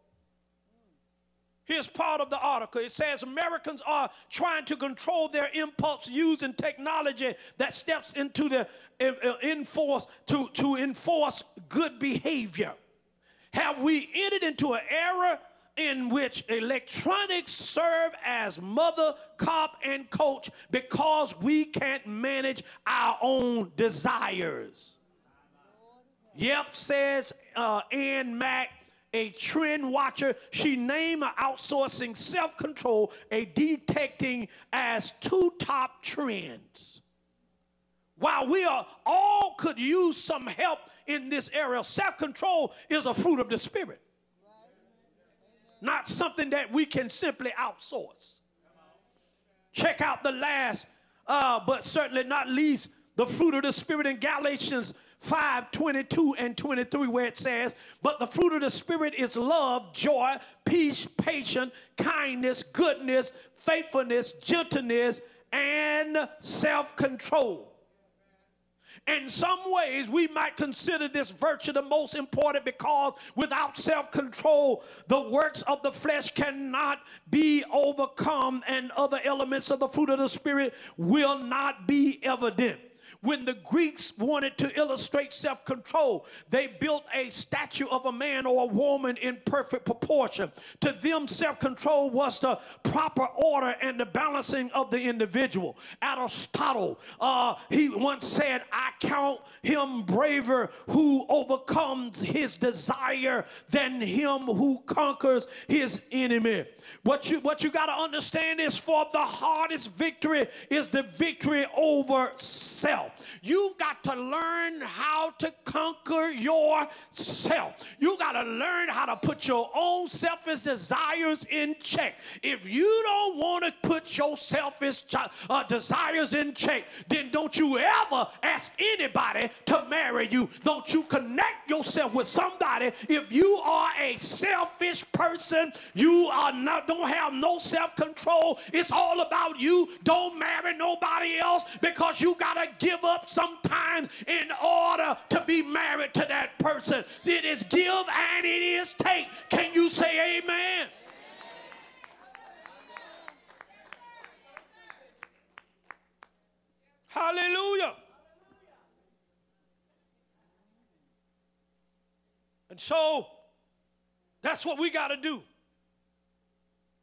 Speaker 1: Here's part of the article. It says Americans are trying to control their impulse using technology that steps into the uh, enforce to, to enforce good behavior. Have we entered into an era in which electronics serve as mother, cop, and coach because we can't manage our own desires? Yep, says uh, Ann Mack a trend watcher. She named outsourcing self control a detecting as two top trends. While we are all could use some help in this area, self control is a fruit of the Spirit, not something that we can simply outsource. Check out the last, uh, but certainly not least, the fruit of the Spirit in Galatians 5 22 and 23, where it says, But the fruit of the Spirit is love, joy, peace, patience, kindness, goodness, faithfulness, gentleness, and self control. In some ways, we might consider this virtue the most important because without self control, the works of the flesh cannot be overcome, and other elements of the fruit of the Spirit will not be evident. When the Greeks wanted to illustrate self control, they built a statue of a man or a woman in perfect proportion. To them, self control was the proper order and the balancing of the individual. Aristotle, uh, he once said, I count him braver who overcomes his desire than him who conquers his enemy. What you, what you got to understand is for the hardest victory is the victory over self. You've got to learn how to conquer yourself. You got to learn how to put your own selfish desires in check. If you don't want to put your selfish uh, desires in check, then don't you ever ask anybody to marry you. Don't you connect yourself with somebody if you are a selfish person. You are not don't have no self-control. It's all about you. Don't marry nobody else because you got to give up sometimes in order to be married to that person. It is give and it is take. Can you say amen? Hallelujah. And so That's what we got to do.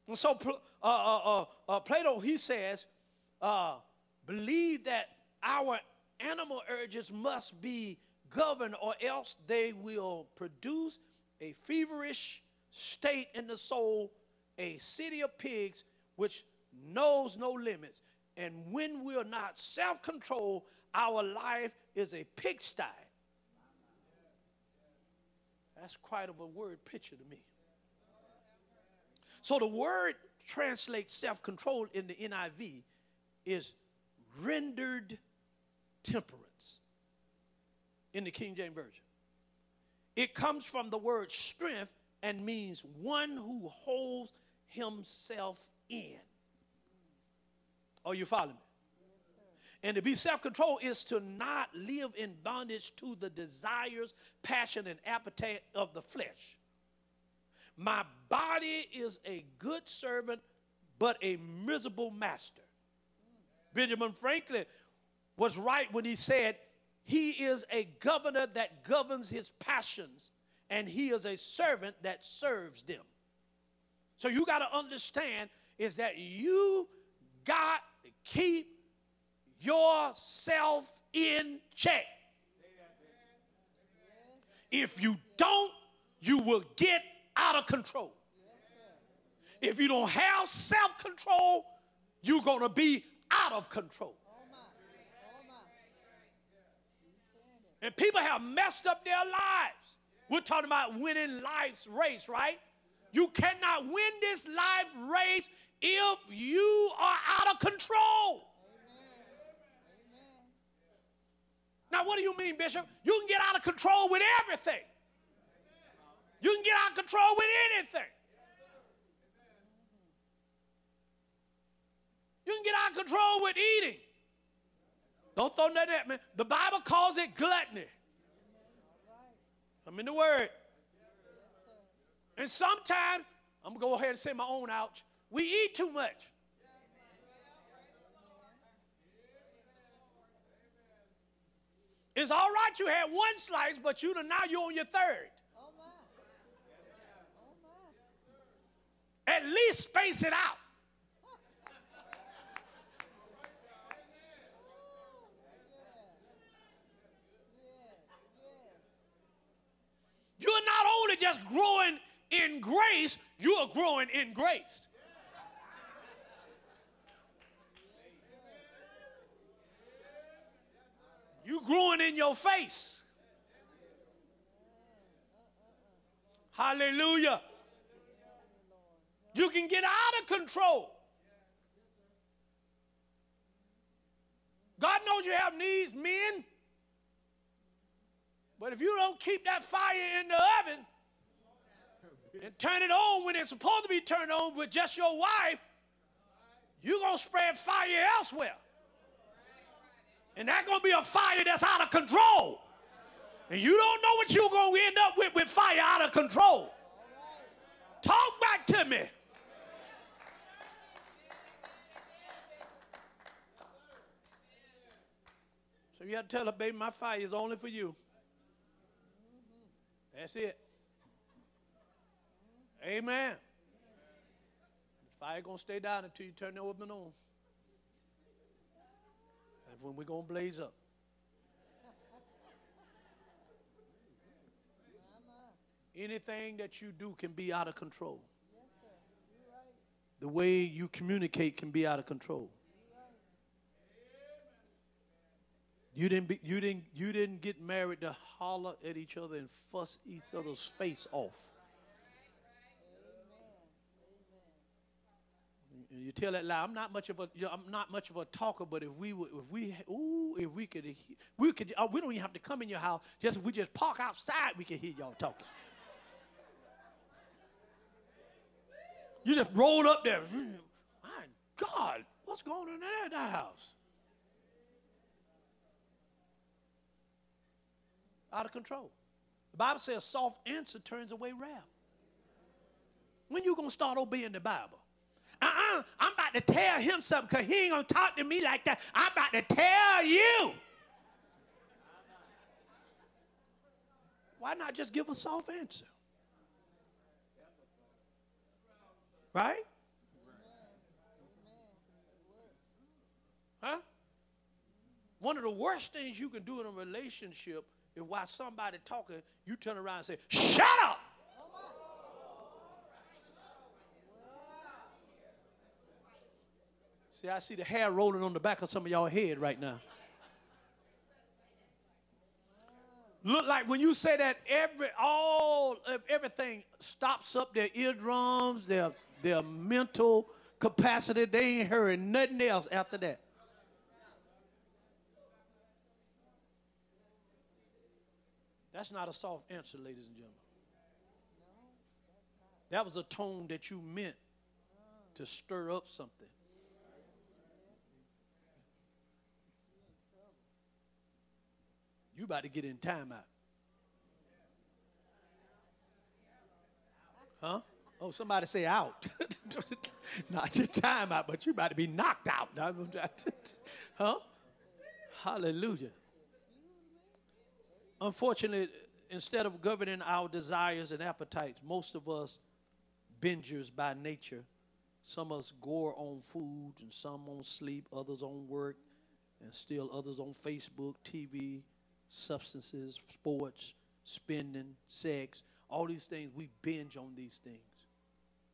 Speaker 1: And so uh, uh, uh, uh, Plato, he says, uh, believe that our animal urges must be governed or else they will produce a feverish state in the soul, a city of pigs which knows no limits. And when we're not self control, our life is a pigsty. That's quite of a word picture to me. So the word translates self control in the NIV is rendered temperance in the King James Version. It comes from the word strength and means one who holds himself in. Are you following me? And to be self control is to not live in bondage to the desires, passion, and appetite of the flesh. My body is a good servant, but a miserable master. Benjamin Franklin was right when he said, He is a governor that governs his passions, and he is a servant that serves them. So you got to understand is that you got to keep yourself in check. If you don't, you will get out of control. If you don't have self control, you're going to be out of control. And people have messed up their lives. We're talking about winning life's race, right? You cannot win this life race if you are out of control. Now, what do you mean, Bishop? You can get out of control with everything. You can get out of control with anything. You can get out of control with eating. Don't throw that at me. The Bible calls it gluttony. I'm in the Word. And sometimes, I'm going to go ahead and say my own ouch, we eat too much. It's all right you had one slice, but you now you're on your third. Oh, at least space it out. You're not only just growing in grace, you are growing in grace. You growing in your face. Hallelujah. You can get out of control. God knows you have needs, men. But if you don't keep that fire in the oven and turn it on when it's supposed to be turned on with just your wife, you're going to spread fire elsewhere. And that's going to be a fire that's out of control. And you don't know what you're going to end up with with fire out of control. Talk back to me. So you have to tell her, baby, my fire is only for you. That's it. Amen. The fire gonna stay down until you turn the oven on. That's when we're gonna blaze up. Anything that you do can be out of control. The way you communicate can be out of control. You didn't, be, you, didn't, you didn't get married to holler at each other and fuss each other's face off. You tell that lie. I'm not much of a. You know, I'm not much of a talker, but if we would, if we, ooh, if we could, we could. Uh, we don't even have to come in your house. Just we just park outside. We can hear y'all talking. You just rolled up there. My God, what's going on in that house? out of control. The Bible says soft answer turns away wrath. When you to start obeying the Bible? Uh-uh, I'm about to tell him something because he ain't going to talk to me like that. I'm about to tell you. Why not just give a soft answer? Right? Huh? One of the worst things you can do in a relationship is while somebody talking, you turn around and say, Shut up! See, I see the hair rolling on the back of some of y'all head right now. Look like when you say that every all of everything stops up their eardrums, their their mental capacity, they ain't hearing nothing else after that. That's not a soft answer, ladies and gentlemen. That was a tone that you meant to stir up something. You about to get in timeout. Huh? Oh, somebody say out. Not your timeout, but you about to be knocked out. huh? Hallelujah. Unfortunately, instead of governing our desires and appetites, most of us bingers by nature. Some of us gore on food, and some on sleep, others on work, and still others on Facebook, TV, substances, sports, spending, sex, all these things. We binge on these things.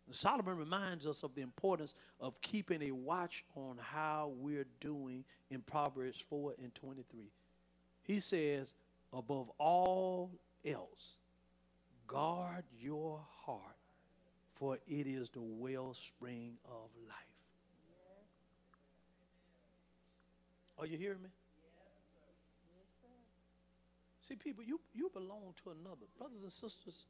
Speaker 1: And Solomon reminds us of the importance of keeping a watch on how we're doing in Proverbs 4 and 23. He says, above all else, guard your heart, for it is the wellspring of life. Are you hearing me? See, people, you, you belong to another. Brothers and sisters,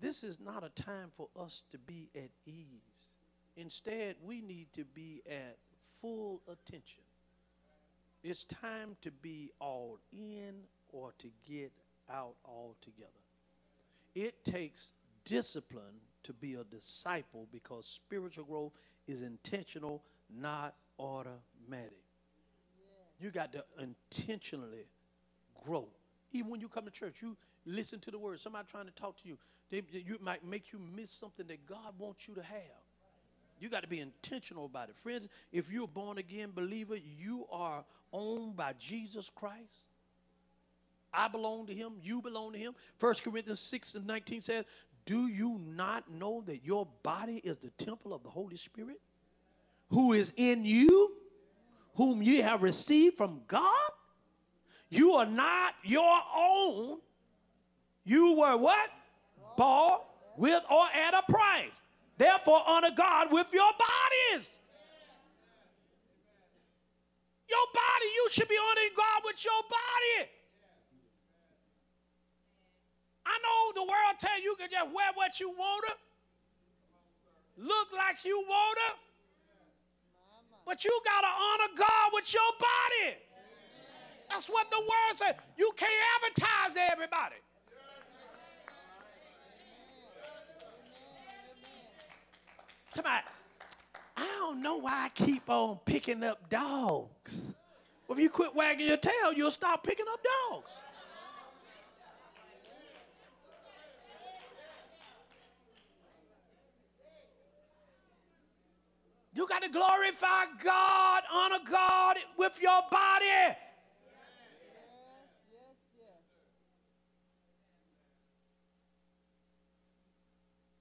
Speaker 1: this is not a time for us to be at ease. Instead, we need to be at full attention. It's time to be all in or to get out altogether. It takes discipline to be a disciple because spiritual growth is intentional, not automatic. You got to intentionally grow. Even when you come to church, you listen to the word. Somebody trying to talk to you, they, you might make you miss something that God wants you to have. You got to be intentional about it. Friends, if you're a born again believer, you are owned by Jesus Christ. I belong to him. You belong to him. 1 Corinthians 6 and 19 says, Do you not know that your body is the temple of the Holy Spirit who is in you, whom you have received from God? You are not your own. You were what? Bought with or at a price. Therefore, honor God with your bodies. Your body, you should be honoring God with your body. I know the world tell you you can just wear what you want to, look like you want to, but you got to honor God with your body. That's what the word says. You can't advertise everybody. Somebody, I don't know why I keep on picking up dogs. Well, if you quit wagging your tail, you'll stop picking up dogs. You got to glorify God, honor God with your body.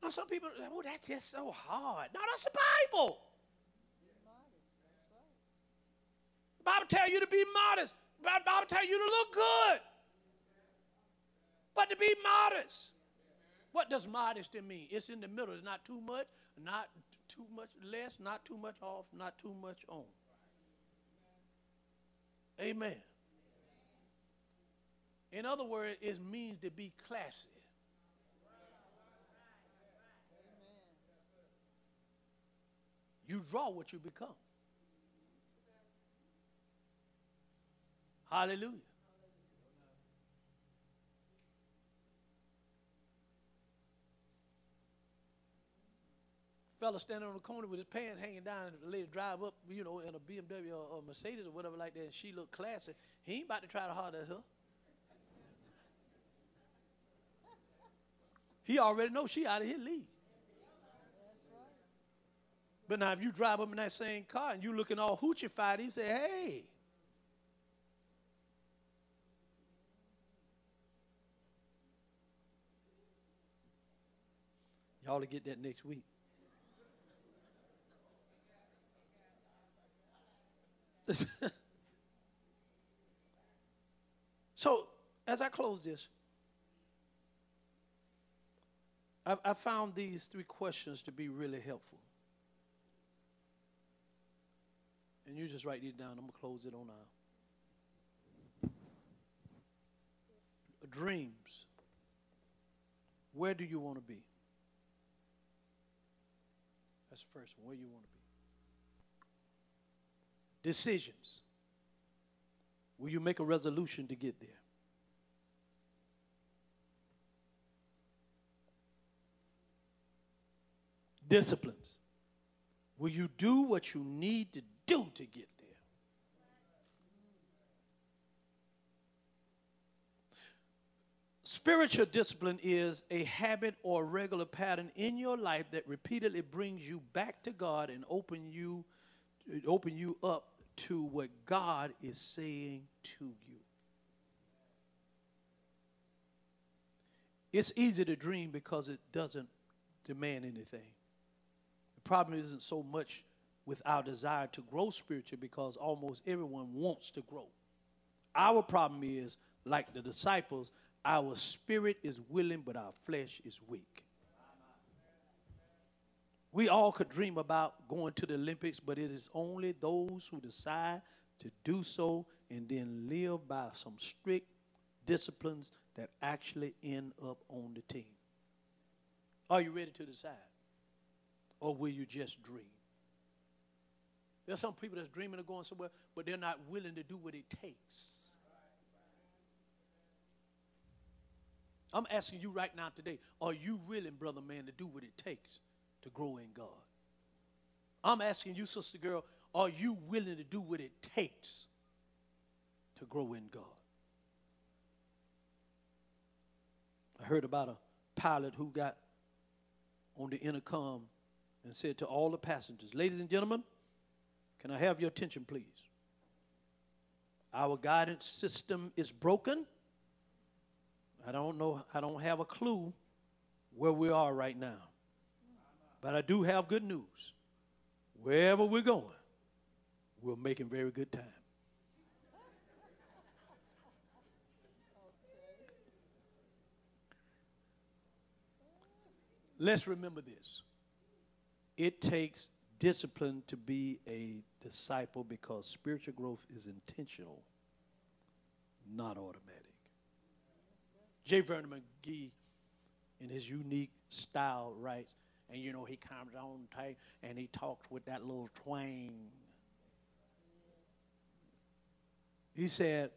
Speaker 1: Now, some people, oh, that's just so hard. No, that's the Bible. The Bible tells you to be modest. The Bible tells you to look good. But to be modest. What does modesty mean? It's in the middle. It's not too much, not too much less, not too much off, not too much on. Amen. In other words, it means to be classy. You draw what you become. Hallelujah. Fella standing on the corner with his pants hanging down, and the lady drive up, you know, in a BMW or, or Mercedes or whatever like that, and she look classy. He ain't about to try to hard at her. He already knows she out of his league. But now, if you drive up in that same car and you're looking all hoochified, he say, hey. Y'all will get that next week. so, as I close this, I, I found these three questions to be really helpful. And you just write these down. I'm going to close it on now. Dreams. Where do you want to be? That's the first one. Where you want to be? Decisions. Will you make a resolution to get there? Disciplines. Will you do what you need to do to get there? Spiritual discipline is a habit or regular pattern in your life that repeatedly brings you back to God and open you open you up to what God is saying to you. It's easy to dream because it doesn't demand anything. The problem isn't so much with our desire to grow spiritually because almost everyone wants to grow. Our problem is, like the disciples, our spirit is willing, but our flesh is weak. We all could dream about going to the Olympics, but it is only those who decide to do so and then live by some strict disciplines that actually end up on the team. Are you ready to decide? Or will you just dream? There's some people that's dreaming of going somewhere, but they're not willing to do what it takes. I'm asking you right now today, are you willing, brother man, to do what it takes to grow in God? I'm asking you, sister girl, are you willing to do what it takes to grow in God? I heard about a pilot who got on the intercom and said to all the passengers, Ladies and gentlemen, can I have your attention, please? Our guidance system is broken. I don't know, I don't have a clue where we are right now. But I do have good news. Wherever we're going, we're making very good time. Let's remember this. It takes discipline to be a disciple because spiritual growth is intentional, not automatic. J. Vernon McGee, in his unique style, writes, and you know, he comes on tight and he talks with that little twang. He said,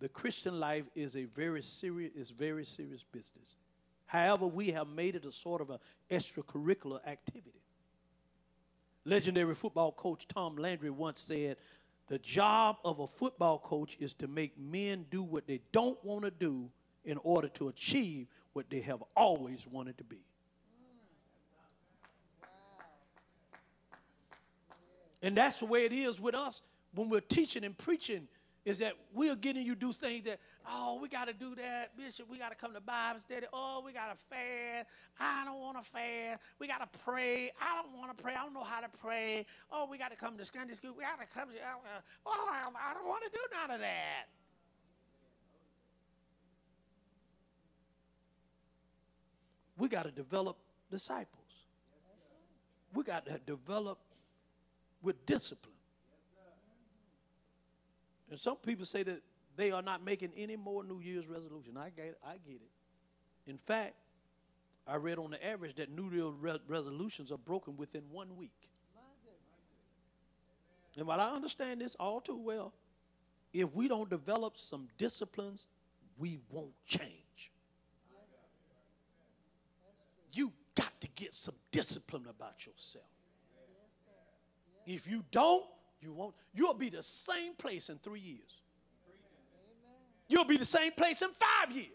Speaker 1: the Christian life is a very serious, is very serious business. However, we have made it a sort of an extracurricular activity. Legendary football coach Tom Landry once said, The job of a football coach is to make men do what they don't want to do in order to achieve what they have always wanted to be. And that's the way it is with us when we're teaching and preaching, is that we're getting you do things that, oh, we got to do that. Bishop, we got to come to Bible study. Oh, we got to fast. I don't want to fast. We got to pray. I don't want to pray. I don't know how to pray. Oh, we got to come to Sunday school. We got to come to, oh, I don't want to do none of that. We got to develop disciples. We got to develop with discipline. And some people say that they are not making any more New Year's resolution. I get it. I get it. In fact, I read on the average that New Year's re- resolutions are broken within one week. And while I understand this all too well, if we don't develop some disciplines, we won't change. You got to get some discipline about yourself. If you don't, you won't. You'll be the same place in three years. You'll be the same place in five years.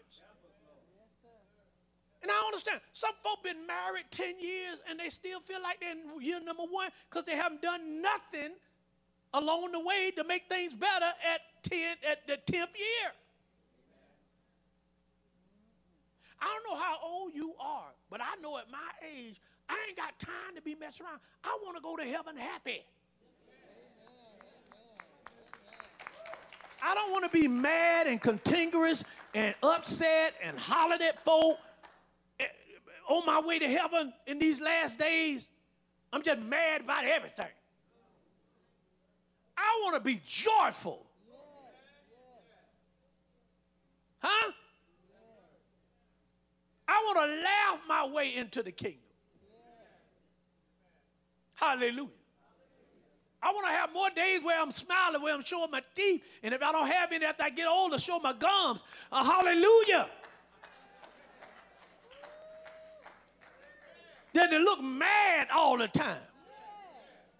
Speaker 1: And I understand some folk been married 10 years and they still feel like they're in year number one because they haven't done nothing along the way to make things better at 10 at the 10th year. I don't know how old you are, but I know at my age, I ain't got time to be messing around. I want to go to heaven happy. I don't want to be mad and contiguous and upset and hollered at folk eh, on my way to heaven in these last days. I'm just mad about everything. I want to be joyful. Huh? I want to laugh my way into the kingdom. Hallelujah. I want to have more days where I'm smiling, where I'm showing my teeth. And if I don't have any after I get older, show my gums. Uh, hallelujah. Then they look mad all the time.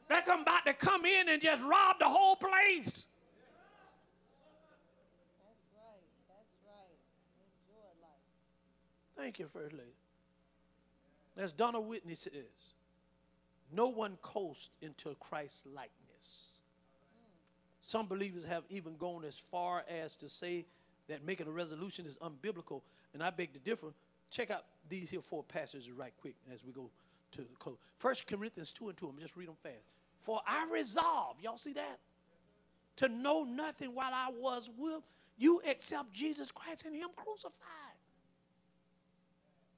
Speaker 1: They come about to come in and just rob the whole place.
Speaker 2: That's right. That's right. Enjoy life.
Speaker 1: Thank you, First Lady. As Donald Whitney says, no one coasts into Christ's likeness. Some believers have even gone as far as to say that making a resolution is unbiblical, and I beg to differ. Check out these here four passages right quick as we go to the close. First Corinthians 2 and 2, I'm just read them fast. For I resolve, y'all see that? To know nothing while I was with you except Jesus Christ and Him crucified.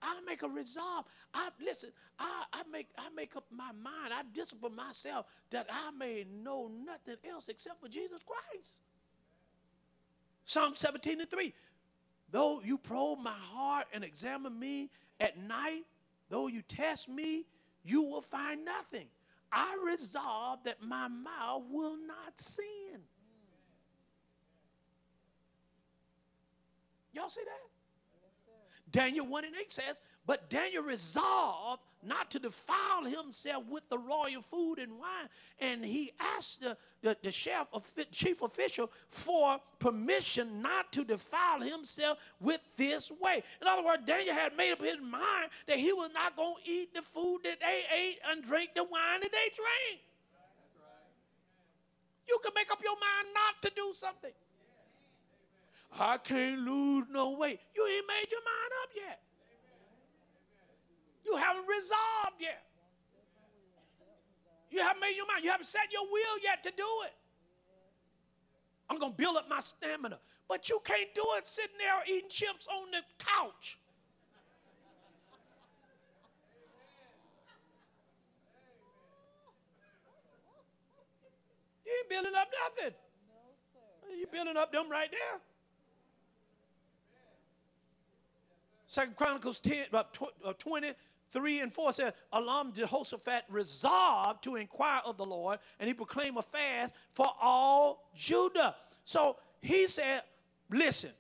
Speaker 1: I make a resolve. I listen. I, I make I make up my mind. I discipline myself that I may know nothing else except for Jesus Christ. Psalm 17 and 3. Though you probe my heart and examine me at night, though you test me, you will find nothing. I resolve that my mouth will not sin. Y'all see that? Daniel 1 and 8 says, But Daniel resolved not to defile himself with the royal food and wine. And he asked the, the, the chef, chief official for permission not to defile himself with this way. In other words, Daniel had made up his mind that he was not going to eat the food that they ate and drink the wine that they drank. You can make up your mind not to do something. I can't lose no weight. You ain't made your mind up yet. You haven't resolved yet. You haven't made your mind. You haven't set your will yet to do it. I'm going to build up my stamina. But you can't do it sitting there eating chips on the couch. You ain't building up nothing. You're building up them right there. Second Chronicles 10, uh, uh 23 and 4 says, Elam Jehoshaphat resolved to inquire of the Lord, and he proclaimed a fast for all Judah. So he said, Listen,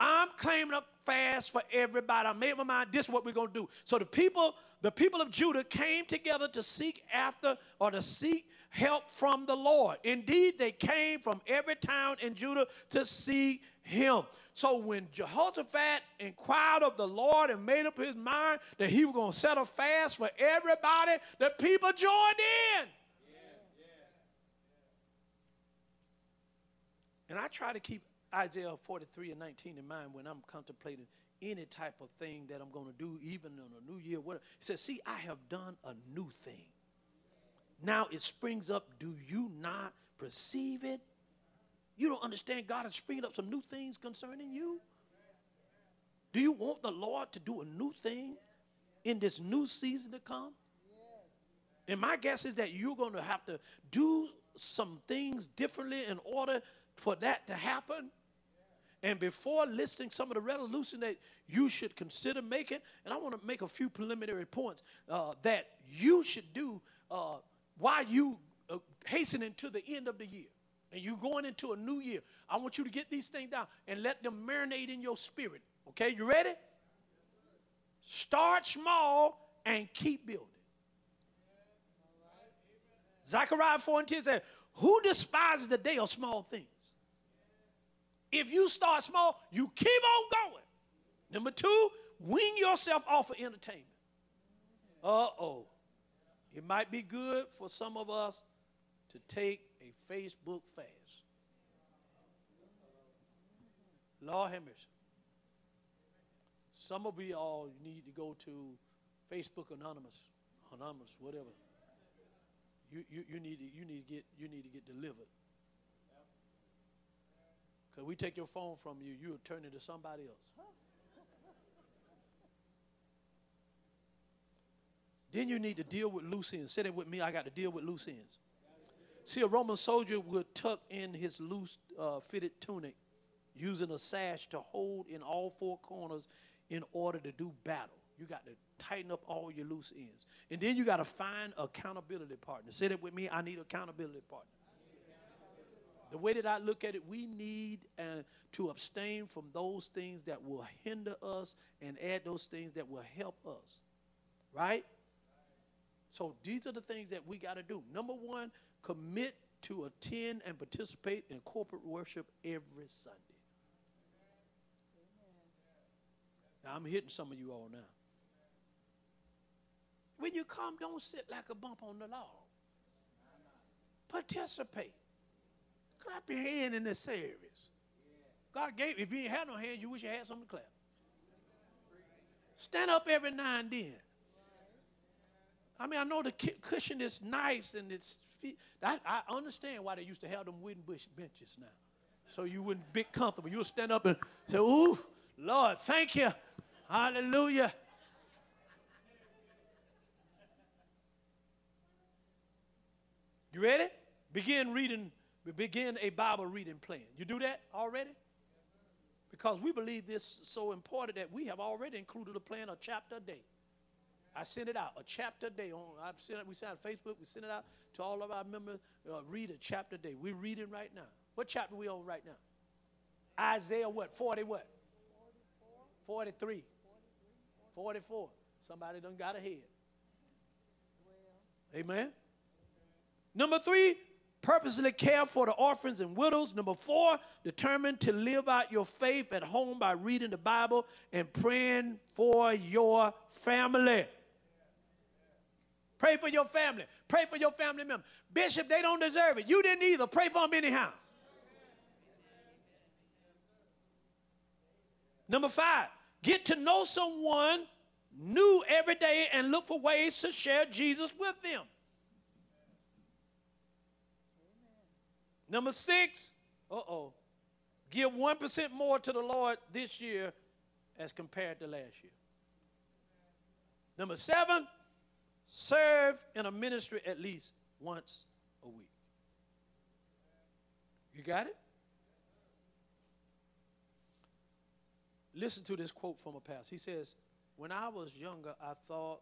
Speaker 1: I'm claiming a fast for everybody. I made my mind, this is what we're going to do. So the people, the people of Judah came together to seek after or to seek help from the Lord. Indeed, they came from every town in Judah to see him. So when Jehoshaphat inquired of the Lord and made up his mind that he was going to set a fast for everybody, the people joined in. And I try to keep Isaiah 43 and 19 in mind when I'm contemplating any type of thing that I'm going to do, even in a new year. Whatever. He says, See, I have done a new thing. Now it springs up. Do you not perceive it? You don't understand God is springing up some new things concerning you? Do you want the Lord to do a new thing in this new season to come? And my guess is that you're going to have to do some things differently in order for that to happen. And before listing some of the resolution that you should consider making, and I want to make a few preliminary points uh, that you should do uh, while you uh, hastening to the end of the year and you're going into a new year, I want you to get these things down and let them marinate in your spirit. Okay, you ready? Start small and keep building. Zechariah 4 and 10 says, Who despises the day of small things? If you start small, you keep on going. Number two, wean yourself off of entertainment. Uh oh. It might be good for some of us to take a Facebook fast. Lord have. Some of you all need to go to Facebook Anonymous, Anonymous, whatever. You, you, you need to you need to get you need to get delivered. Because we take your phone from you, you'll turn it to somebody else. then you need to deal with loose ends. Say that with me, I got to deal with loose ends. See, a Roman soldier would tuck in his loose uh, fitted tunic using a sash to hold in all four corners in order to do battle. You got to tighten up all your loose ends. And then you got to find accountability partner. Say that with me, I need accountability partner. The way that I look at it, we need uh, to abstain from those things that will hinder us and add those things that will help us. Right? So these are the things that we got to do. Number one, commit to attend and participate in corporate worship every Sunday. Now I'm hitting some of you all now. When you come, don't sit like a bump on the log. Participate. Clap your hand in the service. God gave, if you ain't had no hands, you wish you had something to clap. Stand up every now and then. I mean, I know the cushion is nice and it's, I, I understand why they used to have them wooden bush benches now. So you wouldn't be comfortable. You'll stand up and say, Ooh, Lord, thank you. Hallelujah. You ready? Begin reading, begin a Bible reading plan. You do that already? Because we believe this is so important that we have already included a plan, a chapter a day. I sent it out, a chapter a day. On, I've sent it, we sent it on Facebook, we sent it out to all of our members. Uh, read a chapter a day. We're reading right now. What chapter we on right now? Isaiah what? 40 what? 43. 44. Somebody done got ahead. Amen. Number three, purposely care for the orphans and widows. Number four, determined to live out your faith at home by reading the Bible and praying for your family. Pray for your family. Pray for your family member. Bishop, they don't deserve it. You didn't either. Pray for them anyhow. Number five, get to know someone new every day and look for ways to share Jesus with them. Number six, uh oh, give 1% more to the Lord this year as compared to last year. Number seven, serve in a ministry at least once a week. You got it? Listen to this quote from a pastor. He says, When I was younger, I thought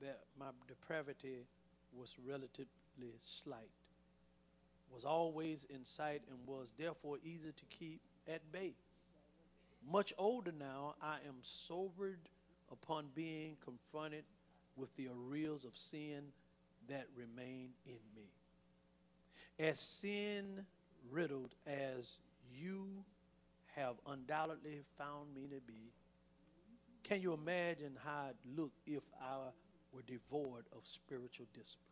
Speaker 1: that my depravity was relatively slight was always in sight and was therefore easy to keep at bay. Much older now, I am sobered upon being confronted with the arrears of sin that remain in me. As sin riddled as you have undoubtedly found me to be, can you imagine how I'd look if I were devoid of spiritual discipline?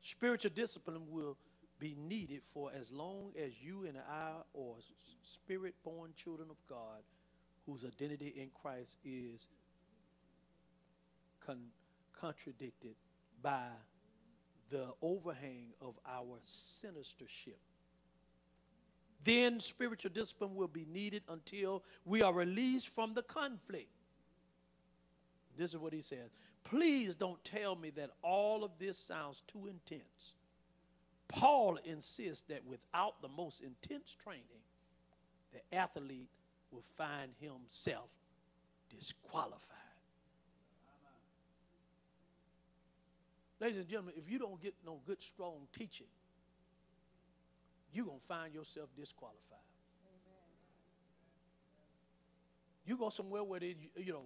Speaker 1: Spiritual discipline will be needed for as long as you and I are spirit born children of God whose identity in Christ is con- contradicted by the overhang of our sinistership. Then spiritual discipline will be needed until we are released from the conflict. This is what he says. Please don't tell me that all of this sounds too intense. Paul insists that without the most intense training, the athlete will find himself disqualified. Ladies and gentlemen, if you don't get no good, strong teaching, you're going to find yourself disqualified. You go somewhere where they, you know,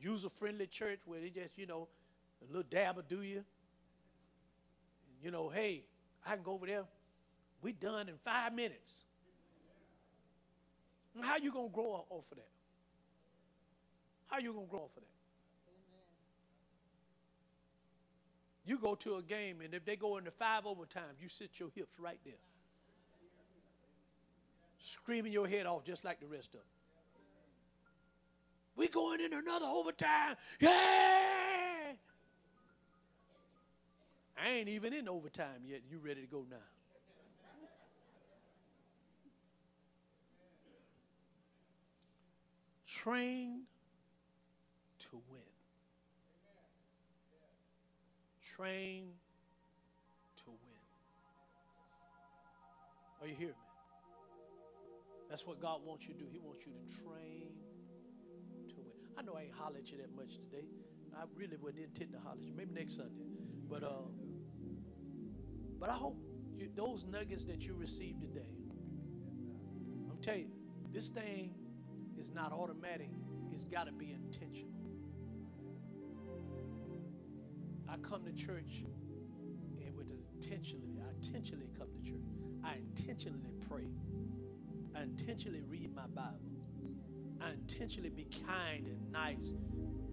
Speaker 1: user friendly church where they just, you know, a little dab will do you you know, hey, I can go over there. We done in five minutes. How you gonna grow up off of that? How you gonna grow up off of that? You go to a game, and if they go into five overtimes, you sit your hips right there, screaming your head off just like the rest of them. We going in another overtime. Yeah! I ain't even in overtime yet. You ready to go now? Train to win. Train to win. Are you hearing me? That's what God wants you to do. He wants you to train to win. I know I ain't hollered at you that much today. I really wasn't intending to holler at you. Maybe next Sunday. But uh, but I hope you, those nuggets that you received today. I'm telling you, this thing is not automatic. It's got to be intentional. I come to church and with intentionally, I intentionally come to church. I intentionally pray. I intentionally read my Bible. I intentionally be kind and nice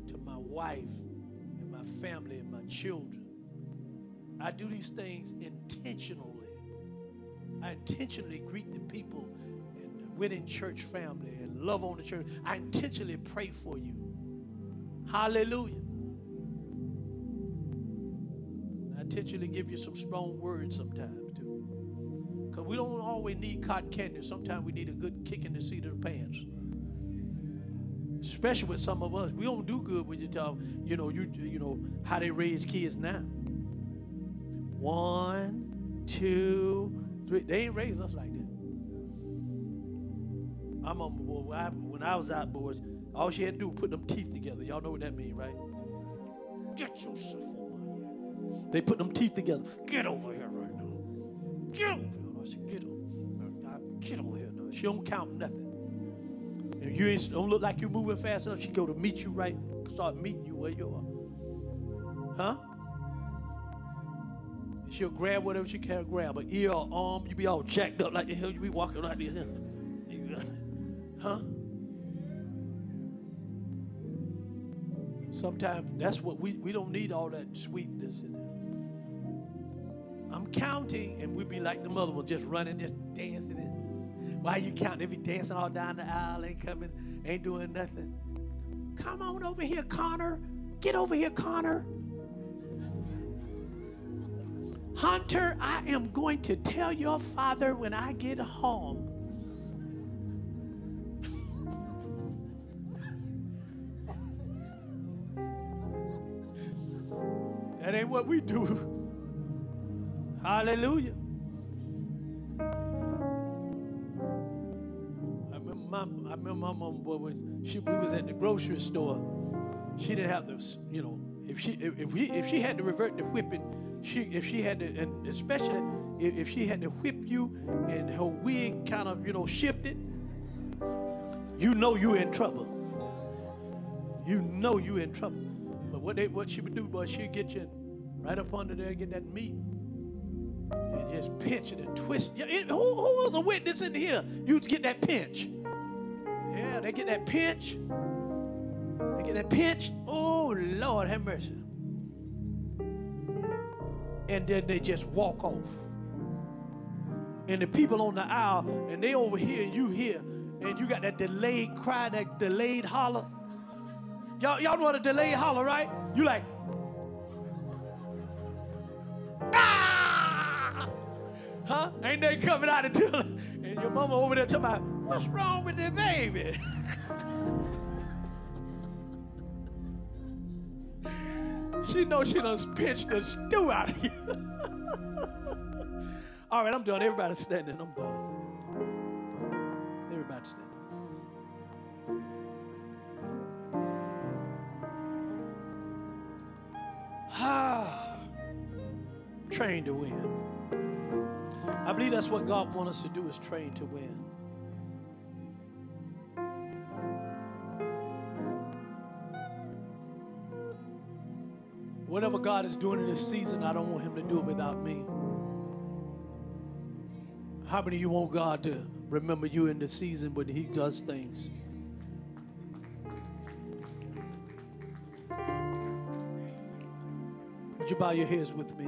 Speaker 1: to my wife and my family and my children. I do these things intentionally. I intentionally greet the people and winning church family and love on the church. I intentionally pray for you. Hallelujah. Intentionally give you some strong words sometimes too. Because we don't always need cotton candy. Sometimes we need a good kick in the seat of the pants. Especially with some of us. We don't do good when you tell, you know, you you know, how they raise kids now. One, two, three. They ain't raised us like that. I'm on boy. When I, when I was out, boys, all she had to do was put them teeth together. Y'all know what that means, right? Get yourself. They put them teeth together. Get over here right now. Get over here. I said, get over. Get over here. She don't count nothing. If you ain't, don't look like you're moving fast enough, she go to meet you right, start meeting you where you are. Huh? She'll grab whatever she can grab, an ear or arm. You be all jacked up like the hell. You be walking like this. Huh? Sometimes that's what we we don't need all that sweetness in there. Counting, and we'd be like the mother was just running, just dancing. And why you counting? They be dancing all down the aisle, ain't coming, ain't doing nothing. Come on over here, Connor. Get over here, Connor. Hunter, I am going to tell your father when I get home. that ain't what we do. Hallelujah. I remember my, I remember my mom boy when she we was at the grocery store. She didn't have to, you know, if she if, if, we, if she had to revert to whipping, she if she had to, and especially if, if she had to whip you and her wig kind of you know shifted, you know you in trouble. You know you in trouble. But what they what she would do was she'd get you right up under there, and get that meat, and just pinch it and twist. It, who, who was witness in here? You get that pinch. Yeah, they get that pinch. They get that pinch. Oh Lord, have mercy. And then they just walk off. And the people on the aisle, and they over here, and you here, and you got that delayed cry, that delayed holler. Y'all, y'all know what a delayed holler, right? You like, Huh? Ain't they coming out until, and your mama over there talking about, what's wrong with the baby? she knows she done pinched the stew out of you. All right, I'm done. Everybody standing. I'm done. Everybody standing. Ah, trained to win. I believe that's what God wants us to do is train to win. Whatever God is doing in this season, I don't want him to do it without me. How many of you want God to remember you in the season when he does things? Would you bow your heads with me?